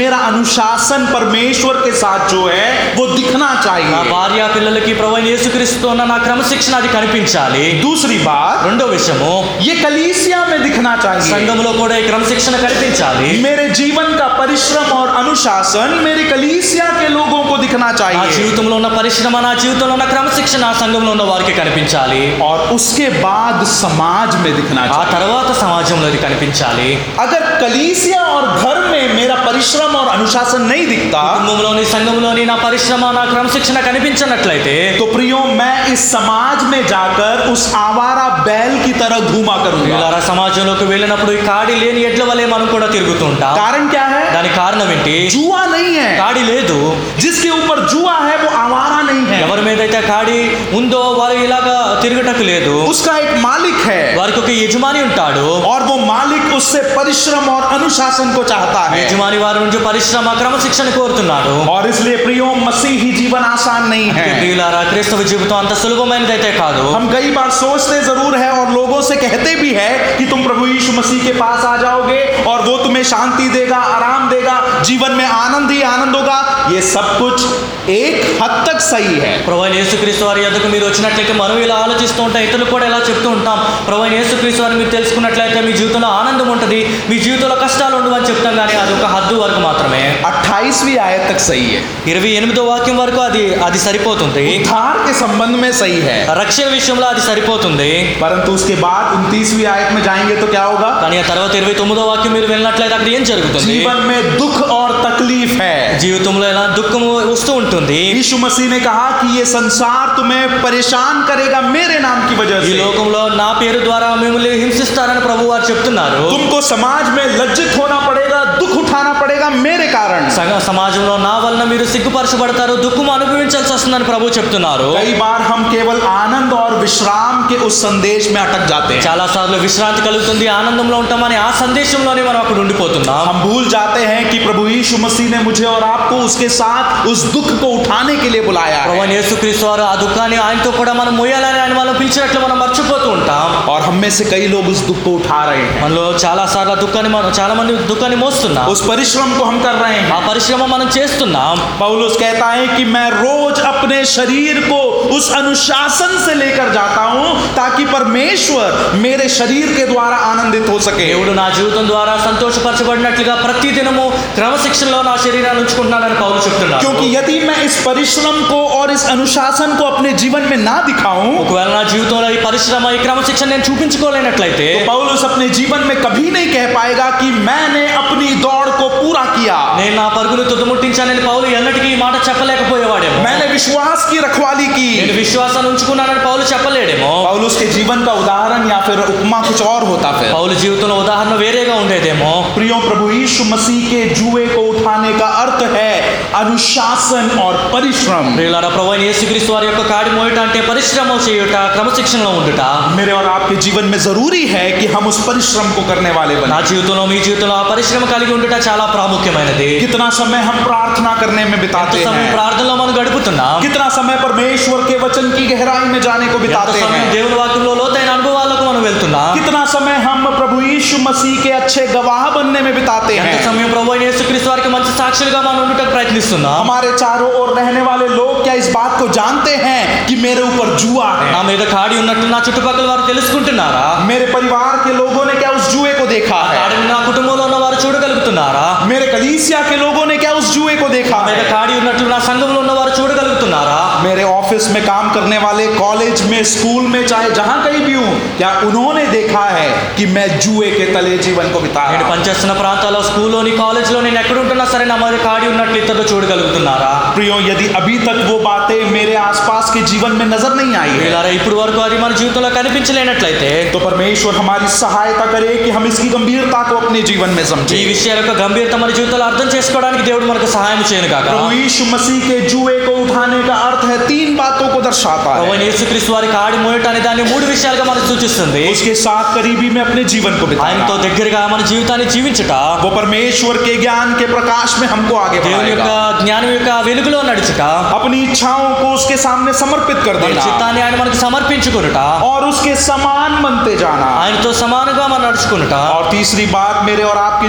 [SPEAKER 1] मेरा अनुशासन परमेश्वर के साथ जो है वो दिखना
[SPEAKER 2] నా
[SPEAKER 1] चाहिए
[SPEAKER 2] భార్య పిల్లలకి ప్రభు అయిన యేసుక్రీస్తు ఉన్న నా క్రమశిక్షణ అది కనిపించాలి
[SPEAKER 1] दूसरी बात
[SPEAKER 2] రెండో విషయము
[SPEAKER 1] ये कलीसिया में दिखना चाहिए
[SPEAKER 2] సంఘంలో కూడా ఈ క్రమశిక్షణ కనిపించాలి
[SPEAKER 1] मेरे जीवन का परिश्रम और अनुशासन मेरे कलीसिया के लोगों को दिखना
[SPEAKER 2] నా
[SPEAKER 1] चाहिए
[SPEAKER 2] జీవితంలో ఉన్న పరిశ్రమ నా జీవితంలో ఉన్న క్రమశిక్షణ ఆ సంఘంలో ఉన్న వారికి కనిపించాలి
[SPEAKER 1] और उसके बाद समाज में दिखना
[SPEAKER 2] ఆ
[SPEAKER 1] चाहिए
[SPEAKER 2] తర్వాత సమాజంలో ఇది కనిపించాలి
[SPEAKER 1] अगर कलीसिया और घर में मेरा परिश्रम और अनुशासन नहीं दिखता
[SPEAKER 2] కుటుంబంలోని సంఘంలోని నా పరిశ్రమ నా క్రమశిక్షణ కనిపించినట్లయితే
[SPEAKER 1] तो प्रियो मैं इस समाज में जाकर उस आवारा बैल की तरह घूमा करूंगा
[SPEAKER 2] వీళ్ళారా సమాజంలోకి వెళ్ళినప్పుడు ఈ కాడి లేని ఎడ్ల వలె మనం కూడా తిరుగుతుంటాం
[SPEAKER 1] कारण क्या है
[SPEAKER 2] దానికి కారణం ఏంటి
[SPEAKER 1] जुआ नहीं है
[SPEAKER 2] కాడి లేదు
[SPEAKER 1] जिसके ऊपर जुआ है वो आवारा नहीं है
[SPEAKER 2] ఎవరి మీదైతే కాడి ఉందో వారు ఇలాగా తిరుగుటకు లేదు
[SPEAKER 1] उसका एक मालिक है
[SPEAKER 2] వారికి ఒక యజమాని ఉంటాడు
[SPEAKER 1] और वो मालिक उससे परिश्रम और अनुशासन को चाहता है
[SPEAKER 2] యజమాని వారి నుంచి పరిశ్రమ క్రమశిక్షణ కోరుతున్నాడు
[SPEAKER 1] और इसलिए प्रियो मसीही जीवन आसान नहीं है
[SPEAKER 2] ప్రియులారా క్రైస్తవ జీవితం అంత సులభమైనదైతే కాదు
[SPEAKER 1] हम कई बार सोचते जरूर है और लोगों से कहते भी है कि तुम प्रभु यीशु मसीह के पास आ जाओगे और वो तुम्हें शांति देगा आराम देगा जीवन में आनंद ही आनंद होगा ये सब कुछ एक हद तक सही है
[SPEAKER 2] ప్రభు యేసుక్రీస్తు వారి యొద్దకు మీరు వచ్చినట్లయితే మనం ఇలా ఆలోచిస్తూ ఉంటాం ఇతరులు కూడా ఇలా చెప్తూ ఉంటాం ప్రభు యేసుక్రీస్తు వారిని మీరు తెలుసుకున్నట్లయితే మీ జీవితంలో ఆనందం ఉంటుంది మీ జీవితంలో కష్టాలు ఉండవు అని చెప్తాం కానీ అది ఒక హద్దు వరకు మాత్రమే
[SPEAKER 1] अट्ठाईसवीं आयत तक सही है
[SPEAKER 2] ఇరవై ఎనిమిదో వాక్యం వరకు అది అది సరిపోతుంది
[SPEAKER 1] उद्धार के संबंध में सही है
[SPEAKER 2] రక్షణ విషయంలో అది సరిపోతుంది
[SPEAKER 1] परंतु उसके बाद उनतीसवीं आयत में जाएंगे तो क्या होगा
[SPEAKER 2] కానీ ఆ తర్వాత ఇరవై తొమ్మిదో వాక్యం మీరు వెళ్ళినట్లయితే అక్కడ ఏం జరుగుతుంది
[SPEAKER 1] जीवन में दुख और तकलीफ है
[SPEAKER 2] జీవితంలో ఎలా దుఃఖము వస్తూ ఉంటుంది
[SPEAKER 1] यीशु मसीह ने कहा कि ये संसार तुम्हें परेशान करेगा मेरे नाम की वजह
[SPEAKER 2] ఈ
[SPEAKER 1] से
[SPEAKER 2] లోకంలో నా పేరు ద్వారా మిమ్మల్ని హింసిస్తారని ప్రభు వారు చెప్తున్నారు
[SPEAKER 1] तुमको समाज में लज्जित होना पड़ेगा दुख उठाना पड़ेगा मेरे कारण
[SPEAKER 2] సంఘ సమాజంలో నా వలన మీరు సిగ్గుపరచబడతారు దుఃఖం అనుభవించాల్సి వస్తుందని ప్రభు చెప్తున్నారు
[SPEAKER 1] कई बार हम केवल आनंद और विश्राम के उस संदेश में अटक जाते हैं
[SPEAKER 2] చాలా సార్లు విశ్రాంతి కలుగుతుంది ఆనందంలో ఉంటామని ఆ సందేశంలోనే మనం అక్కడ ఉండిపోతున్నాం
[SPEAKER 1] हम भूल जाते हैं कि प्रभु यीशु मसीह ने मुझे और आपको उसके साथ उस दुख को उठाने के लिए बुलाया है
[SPEAKER 2] ప్రభు యేసుక్రీస్తు వారు ఆ దుఃఖాన్ని ఆయనతో కూడా మనం మోయాలని ఆయన మనం పిలిచినట్లు మనం మర్చిపోతూ ఉంటాం
[SPEAKER 1] और हम में से कई लोग उस दुख को उठा रहे हैं
[SPEAKER 2] మనలో చాలా సార్లు ఆ దుఃఖాన్ని మనం చాలా మంది దుఃఖాన్ని మోస్తున్నాం
[SPEAKER 1] उस परिश्रम को हम कर रहे
[SPEAKER 2] ఆ
[SPEAKER 1] हैं
[SPEAKER 2] పరిశ్రమ మనం చేస్తున్నాం
[SPEAKER 1] पौलुस कहता है कि मैं रोज अपने शरीर को उस अनुशासन से लेकर जाता हूं ताकि परमेश्वर मेरे शरीर के द्वारा आनंदित हो सके
[SPEAKER 2] దేవుడు నా జీవితం ద్వారా సంతోషపరచబడినట్లుగా ప్రతి దినము క్రమశిక్షణలో నా శరీరాన్ని ఉంచుకుంటున్నానని పౌలు చెప్తున్నాడు
[SPEAKER 1] क्योंकि यदि मैं इस परिश्रम को और इस अनुशासन को अपने जीवन में ना दिखाऊं
[SPEAKER 2] ఒకవేళ నా జీవితంలో ఈ పరిశ్రమ ఈ క్రమశిక్షణ నేను చూపించుకోలేనట్లయితే
[SPEAKER 1] तो पौलुस अपने जीवन में कभी नहीं कह पाएगा कि मैंने अपनी दौड़ को पूरा किया
[SPEAKER 2] నేను నా పరుగులు తుదముట్టించానని పౌలు ఎన్నటికీ ఈ మాట చెప్పలేకపోయేవాడేమో
[SPEAKER 1] मैंने विश्वास की रखवाली की
[SPEAKER 2] నేను విశ్వాసాన్ని ఉంచుకున్నానని పౌలు చెప్పలేడేమో
[SPEAKER 1] पौलुस के जीवन का उदाहरण या फिर उपमा कुछ और होता फिर
[SPEAKER 2] పౌలు జీవితంలో ఉదాహరణ వేరేగా ఉండేదేమో
[SPEAKER 1] प्रियो प्रभु यीशु मसीह के जुए को उठाने का अर्थ है अनुशासन और परिश्रम
[SPEAKER 2] ప్రియులారా ప్రభు అయిన యేసుక్రీస్తు వారి యొక్క కాడి మోయట అంటే పరిశ్రమ చేయుట క్రమశిక్షణలో ఉండుట
[SPEAKER 1] मेरे और आपके जीवन में जरूरी है कि हम उस परिश्रम को करने वाले
[SPEAKER 2] నా
[SPEAKER 1] बने
[SPEAKER 2] జీవితంలో మీ జీవితంలో ఆ పరిశ్రమ కలిగి ఉండుట చాలా ప్రాముఖ్యమైనది
[SPEAKER 1] कितना समय हम प्रार्थना करने में
[SPEAKER 2] ఎంత
[SPEAKER 1] बिताते
[SPEAKER 2] సమయం
[SPEAKER 1] हैं
[SPEAKER 2] ప్రార్థనలో మనం గడుపుతున్నాం
[SPEAKER 1] कितना समय परमेश्वर के वचन की गहराई में जाने को
[SPEAKER 2] ఎంత
[SPEAKER 1] बिताते
[SPEAKER 2] సమయం
[SPEAKER 1] हैं
[SPEAKER 2] దేవుని వాక్యంలో లోతైన అనుభవాలకు మనం వెళ్తున్నాం
[SPEAKER 1] कितना समय हम प्रभु यीशु मसीह के अच्छे गवाह बनने में बिताते
[SPEAKER 2] ఎంత
[SPEAKER 1] हैं
[SPEAKER 2] సమయం ప్రభు అయిన యేసుక్రీస్తు వారికి మంచి సాక్షులుగా మనం ఉండటం ప్రయత్నిస్తున్నాం
[SPEAKER 1] हमारे चारों ओर रहने वाले लोग क्या इस बात को जानते हैं कि मेरे ऊपर जुआ
[SPEAKER 2] నా
[SPEAKER 1] है
[SPEAKER 2] మీద కాడి ఉన్నట్టు నా చుట్టుపక్కల వారు తెలుసుకుంటున్నారా
[SPEAKER 1] मेरे परिवार के लोगों ने क्या उस जुए को देखा है
[SPEAKER 2] కాడిని నా కుటుంబంలో ఉన్న వారు చూడగలుగుతున్నారా
[SPEAKER 1] मेरे कलीसिया के लोगों ने क्या उस जुए को देखा
[SPEAKER 2] నా మీద
[SPEAKER 1] है
[SPEAKER 2] కాడి ఉన్నట్లు నా సంఘంలో ఉన్న వారు చూడగలుగుతున్నారా
[SPEAKER 1] मेरे ऑफिस में काम करने वाले कॉलेज में स्कूल में चाहे जहां कहीं भी हूं क्या उन्होंने देखा है कि मैं जुए के तले जीवन को बिता
[SPEAKER 2] నేను
[SPEAKER 1] रहा हूं?
[SPEAKER 2] పనిచేస్తున్న ప్రాంతాల్లో స్కూల్లోని కాలేజీలో నేను ఎక్కడ ఉంటున్నా సరే నా మీద కాడి ఉన్నట్లు ఇతరులు చూడగలుగుతున్నారా
[SPEAKER 1] प्रियो यदि अभी तक वो बातें मेरे आसपास के जीवन में नजर नहीं आई है
[SPEAKER 2] వీళ్ళారా ఇప్పుడు వరకు అది మన జీవితంలో కనిపించలేనట్లయితే
[SPEAKER 1] तो परमेश्वर हमारी सहायता करे कि हम इसकी गंभीरता को अपने जीवन में
[SPEAKER 2] ఈ
[SPEAKER 1] समझें
[SPEAKER 2] విషయాల యొక్క గంభీరత మన జీవితంలో అర్థం చేసుకోవడానికి దేవుడు మనకు సహాయం చేయను కాక
[SPEAKER 1] प्रभु यीशु मसीह के जुए को उठाने का अर्थ है तीन बातों को दर्शाता है
[SPEAKER 2] ప్రభువైన యేసుక్రీస్తు వారి కాడి మోయట అనే దాన్ని మూడు విషయాలుగా మనకు సూచిస్తుంది
[SPEAKER 1] उसके साथ करीबी में अपने जीवन को
[SPEAKER 2] ఆయనతో
[SPEAKER 1] बिताना
[SPEAKER 2] దగ్గరగా మన జీవితాన్ని జీవించుట
[SPEAKER 1] वो परमेश्वर के ज्ञान के प्रकाश में हमको आगे
[SPEAKER 2] దేవుని యొక్క
[SPEAKER 1] बढ़ाएगा
[SPEAKER 2] జ్ఞానం యొక్క వెలుగులో నడుచుట
[SPEAKER 1] अपनी इच्छाओं को उसके सामने समर्पित कर
[SPEAKER 2] మన
[SPEAKER 1] देना
[SPEAKER 2] చిత్తాన్ని ఆయన మనకు సమర్పించుకునుట
[SPEAKER 1] और उसके समान बनते जाना
[SPEAKER 2] ఆయనతో సమానంగా మనం నడుచుకునుట
[SPEAKER 1] और तीसरी बात मेरे और आपके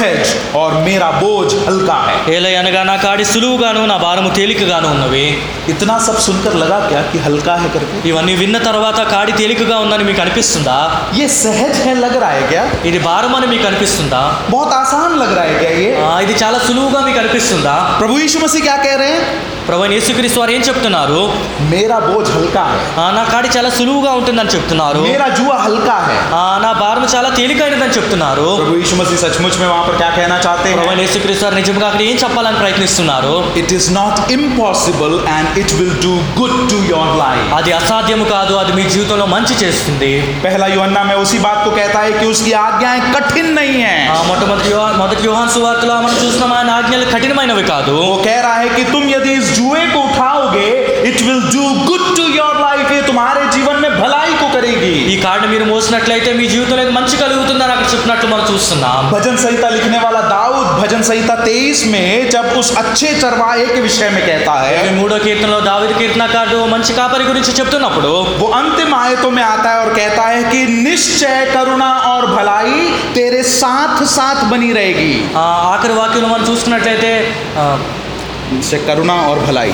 [SPEAKER 1] और मेरा बोझ हल्का है
[SPEAKER 2] ఏలై అనగా నా కాడి సులువుగాను నా భారము తేలికగాను ఉన్నవి
[SPEAKER 1] इतना सब सुनकर लगा क्या कि हल्का है करके
[SPEAKER 2] ఇవన్నీ విన్న తర్వాత కాడి తేలికగా ఉందని మీకు అనిపిస్తుందా
[SPEAKER 1] ये सहज है लग रहा है क्या
[SPEAKER 2] ఇది భారం అని మీకు అనిపిస్తుందా
[SPEAKER 1] बहुत आसान लग रहा है क्या ये
[SPEAKER 2] ఆ, ఇది చాలా సులువుగా మీకు అనిపిస్తుందా
[SPEAKER 1] प्रभु यीशु मसीह क्या कह रहे हैं
[SPEAKER 2] ప్రవణ యేసుక్రీస్తు వారు ఏం చెప్తున్నారు?
[SPEAKER 1] మేరా బోజ్
[SPEAKER 2] హల్కా నా కాడి చాలా సులువుగా ఉంటుందని చెప్తున్నారు.
[SPEAKER 1] మేరా జువ హల్కా
[SPEAKER 2] హై. నా భారం చాలా తేలికైనదని చెప్తున్నారు.
[SPEAKER 1] ప్రభు యేసు మసీ సచ్ముచ్ మేము వహా పర్ క్యా కహనా
[SPEAKER 2] చాహతే
[SPEAKER 1] హై?
[SPEAKER 2] ప్రవణ యేసుక్రీస్తు వారు నిజంగా అక్కడ ఏం చెప్పాలని ప్రయత్నిస్తున్నారు?
[SPEAKER 1] It is not impossible and it will do good to your life
[SPEAKER 2] అది అసాధ్యం కాదు అది మీ జీవితంలో మంచి చేస్తుంది.
[SPEAKER 1] పహలా యోహన్నా మే ఉసి బాత్ కో కహతా హై కి ఉస్కి ఆజ్ఞాయే కఠిన్
[SPEAKER 2] నహీ
[SPEAKER 1] హై.
[SPEAKER 2] మొట్టమొదటి మొదటి యోహాన్ సువార్తలో మనం చూస్తున్నాం ఆయన ఆజ్ఞలు కఠినమైనవి కాదు.
[SPEAKER 1] ఓ కహ రహా హై కి తుమ్ యది ఇస్ जुए को उठाओगे it will do good to your life ये तुम्हारे जीवन में भलाई को करेगी
[SPEAKER 2] ఈ కార్డు మీరు మోసినట్లయితే మీ జీవితంలో మంచి కలుగుతుందని అక్కడ చెప్పినట్లు మనం చూస్తున్నాం
[SPEAKER 1] भजन संहिता लिखने वाला दाऊद भजन संहिता तेईस में जब उस अच्छे चरवाहे के विषय में कहता
[SPEAKER 2] ఈ
[SPEAKER 1] है
[SPEAKER 2] మూడో కీర్తనలో దావిది కీర్తనకారుడు మంచి కాపరి గురించి చెప్తున్నప్పుడు
[SPEAKER 1] वो अंतिम आयतों में आता है और कहता है कि निश्चय करुणा और भलाई तेरे साथ साथ बनी रहेगी
[SPEAKER 2] ఆ, ఆఖరి వాక్యంలో మనం చూసుకున్నట్లయితే
[SPEAKER 1] निश्चय करुणा और भलाई।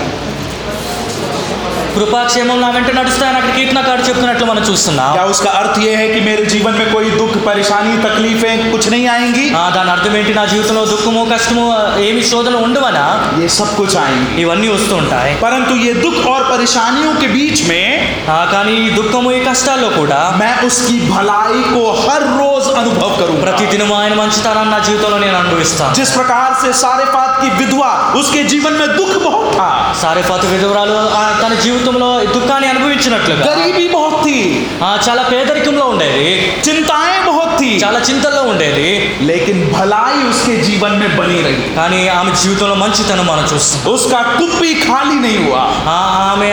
[SPEAKER 2] కృపాక్షేమం నా వెంట నడుస్తాయని అక్కడ కీర్తనకారుడు చెప్తున్నట్లు మనం చూస్తున్నాం
[SPEAKER 1] क्या उसका अर्थ यह है कि मेरे जीवन में कोई दुख परेशानी तकलीफें कुछ नहीं आएंगी
[SPEAKER 2] ఆ, దాని అర్థం ఏంటి నా జీవితంలో దుఃఖము కష్టము ఆ, ఏమి శోధనలు ఉండవనా
[SPEAKER 1] ये सब कुछ आएंगी
[SPEAKER 2] ఇవన్నీ వస్తూ ఉంటాయి
[SPEAKER 1] परंतु ये दुख और परेशानियों के बीच में
[SPEAKER 2] ఆ, కానీ ఈ దుఃఖము ఈ కష్టాల్లో కూడా
[SPEAKER 1] मैं उसकी भलाई को हर रोज अनुभव करूंगा
[SPEAKER 2] ప్రతిదినం ఆయన మంచితనాన్ని నా జీవితంలో నేను అనుభవిస్తాను
[SPEAKER 1] जिस प्रकार से सारेफात की विधवा उसके जीवन में दुख बहुत था
[SPEAKER 2] సారేపాత విధవరాలు ఆ, తన జీవితంలో ఈ దుఃఖాన్ని అనుభవించినట్లుగా
[SPEAKER 1] गरीबी बहुत थी
[SPEAKER 2] ఆ, చాలా పేదరికంలో ఉండేది
[SPEAKER 1] चिंताएं बहुत थी
[SPEAKER 2] చాలా చింతల్లో ఉండేది
[SPEAKER 1] लेकिन भलाई उसके जीवन में बनी रही
[SPEAKER 2] కానీ ఆమె జీవితంలో మంచితనం మనం చూస్తున్నాం
[SPEAKER 1] उसका कुप्पी खाली नहीं हुआ
[SPEAKER 2] ఆ, ఆమె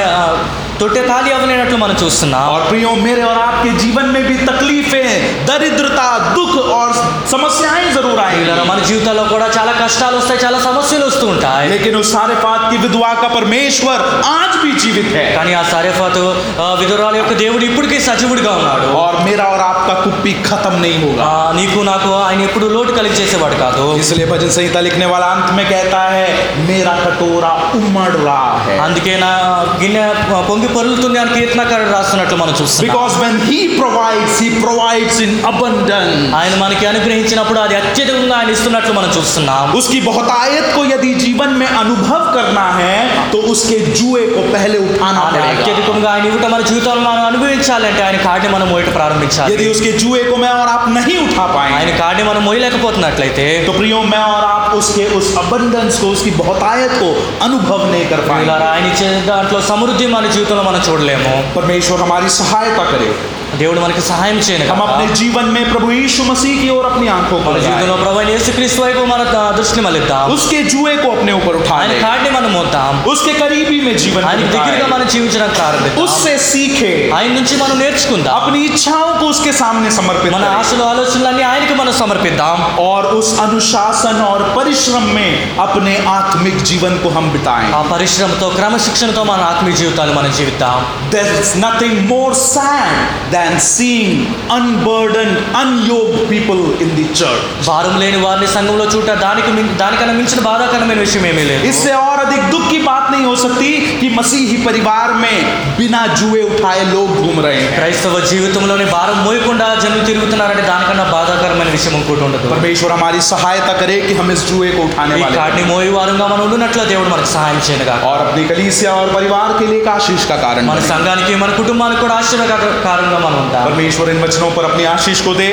[SPEAKER 2] ఆ, తొట్టె ఖాళీ అవ్వలేనట్లు మనం చూస్తున్నాం
[SPEAKER 1] और प्रियो मेरे और आपके जीवन में भी तकलीफें दरिद्रता दुख और समस्याएं जरूर
[SPEAKER 2] పిల్లరా,
[SPEAKER 1] आएंगी
[SPEAKER 2] మన జీవితాల్లో కూడా చాలా కష్టాలు వస్తాయి చాలా సమస్యలు వస్తూ ఉంటాయి
[SPEAKER 1] लेकिन उस सारे फात की विधवा का परमेश्वर आज भी जीवित है
[SPEAKER 2] కానీ ఆ సారేఫాతు ఆ, విధురాల యొక్క దేవుడు ఇప్పటికీ సజీవుడిగా ఉన్నాడు
[SPEAKER 1] और मेरा और आपका कुप्पी खत्म नहीं
[SPEAKER 2] ఆ,
[SPEAKER 1] होगा
[SPEAKER 2] నీకు నాకు ఆయన ఎప్పుడు లోటు కలిగి చేసేవాడు కాదు
[SPEAKER 1] इसलिए भजन संहिता लिखने वाला अंत में कहता है मेरा कटोरा उमड़ रहा है
[SPEAKER 2] అందుకే నా గిన్నె పొంగి పొరులుతుంది అని కీర్తనకారుడు రాస్తున్నట్లు మనం చూస్తున్నాం
[SPEAKER 1] because when he provides he provides in abundance
[SPEAKER 2] ఆయన మనకి అనుగ్రహించినప్పుడు అది అత్యధికంగా ఆయన ఇస్తున్నట్లు మనం చూస్తున్నాం
[SPEAKER 1] उसकी बहुतायत को यदि जीवन में अनुभव करना है तो उसके जुए को पहले उठाना
[SPEAKER 2] ఆయన
[SPEAKER 1] पड़ेगा
[SPEAKER 2] అత్యధికంగా ఆయన ఇవ్వటం మన జీవితంలో మనం అనుభవించాలంటే ఆయన కాడిని మనం మోయట ప్రారంభించాలి
[SPEAKER 1] यदि उसके जुए को मैं और आप नहीं उठा पाएंगे
[SPEAKER 2] ఆయన కాడిని మనం మోయలేకపోతున్నట్లయితే
[SPEAKER 1] तो प्रियो मैं और आप उसके उस अबंडेंस को उसकी बहुतायत को अनुभव नहीं कर पाएंगे
[SPEAKER 2] ఇలా ఆయన ఇచ్చే దాంట్లో సమృద్ధి మన పరిస్థితులను మనం చూడలేము.
[SPEAKER 1] పరమేశ్వర్ హమారి సహాయత करे
[SPEAKER 2] దేవుడు మనకి సహాయం చేయను
[SPEAKER 1] हम अपने जीवन में प्रभु यीशु मसीह की ओर अपनी आंखों को
[SPEAKER 2] మన
[SPEAKER 1] लगाएं।
[SPEAKER 2] జీవితంలో ప్రభు అయిన యేసుక్రీస్తు వైపు మన ద- దృష్టిని మళ్ళిద్దాం
[SPEAKER 1] उसके जुए को अपने ऊपर उठा
[SPEAKER 2] ఆయన
[SPEAKER 1] लें
[SPEAKER 2] కాడిని మనం మోద్దాం
[SPEAKER 1] उसके करीबी में जीवन को
[SPEAKER 2] ఆయన దగ్గరగా
[SPEAKER 1] बिताएं।
[SPEAKER 2] మనం జీవించడానికి ప్రారంభిద్దాం
[SPEAKER 1] उससे सीखे
[SPEAKER 2] ఆయన నుంచి మనం నేర్చుకుందాం
[SPEAKER 1] अपनी इच्छाओं को उसके सामने समर्पित
[SPEAKER 2] మన
[SPEAKER 1] करें
[SPEAKER 2] ఆశలు ఆలోచనలన్నీ ఆయనకి మనం సమర్పిద్దాం
[SPEAKER 1] और उस अनुशासन और परिश्रम में अपने आत्मिक जीवन को हम बिताएं
[SPEAKER 2] ఆ పరిశ్రమతో క్రమశిక్షణతో మన ఆత్మీయ జీవితాలు మనం జీవిద్దాం
[SPEAKER 1] There is nothing more sad than seeing unburdened, unyoked people in the church.
[SPEAKER 2] భారం లేని వారిని సంఘంలో చూట దానికి మిం- దానికన్నా మించిన బాధాకరమైన విషయం ఏమీ లేదు
[SPEAKER 1] इससे और अधिक दुख की बात नहीं हो सकती कि मसीही परिवार में बिना जुए उठाए लोग घूम रहे हैं
[SPEAKER 2] క్రైస్తవ జీవితంలోని భారం మోయకుండా జనులు తిరుగుతున్నారంటే దానికన్నా బాధాకరమైన విషయం ఇంకోటి ఉండదు
[SPEAKER 1] परमेश्वर हमारी सहायता करे कि हम इस जुए को उठाने
[SPEAKER 2] ఈ
[SPEAKER 1] वाले
[SPEAKER 2] కాడిని
[SPEAKER 1] बनें।
[SPEAKER 2] మోయి వారంగా మనం ఉండినట్లు దేవుడు మనకు సహాయం చేయనుగా
[SPEAKER 1] और अपनी कलीसिया और परिवार के लिए एक आशीष का कारण
[SPEAKER 2] మన
[SPEAKER 1] बनें।
[SPEAKER 2] సంఘానికి మన కుటుంబానికి కూడా ఆశీర్వాదకరంగా మనం ఉంటాం
[SPEAKER 1] परमेश्वर इन वचनों पर अपनी आशीष को दे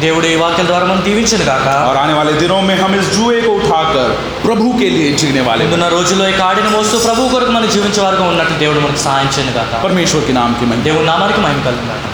[SPEAKER 2] దేవుడు ఈ వాక్యం ద్వారా మనం దీవించను కాక
[SPEAKER 1] और आने वाले दिनों में हम इस जुए को उठाकर प्रभु के लिए जीने वाले बनें।
[SPEAKER 2] ముందున్న రోజుల్లో ఈ కాడిని మోస్తూ ప్రభు కొరకు మనం జీవించే వారుగా ఉన్నట్టు దేవుడు మనకు సహాయం చేయను కాక
[SPEAKER 1] परमेश्वर के नाम की महिमा
[SPEAKER 2] దేవుడు నామానికి మహిమ కలుగుతాడు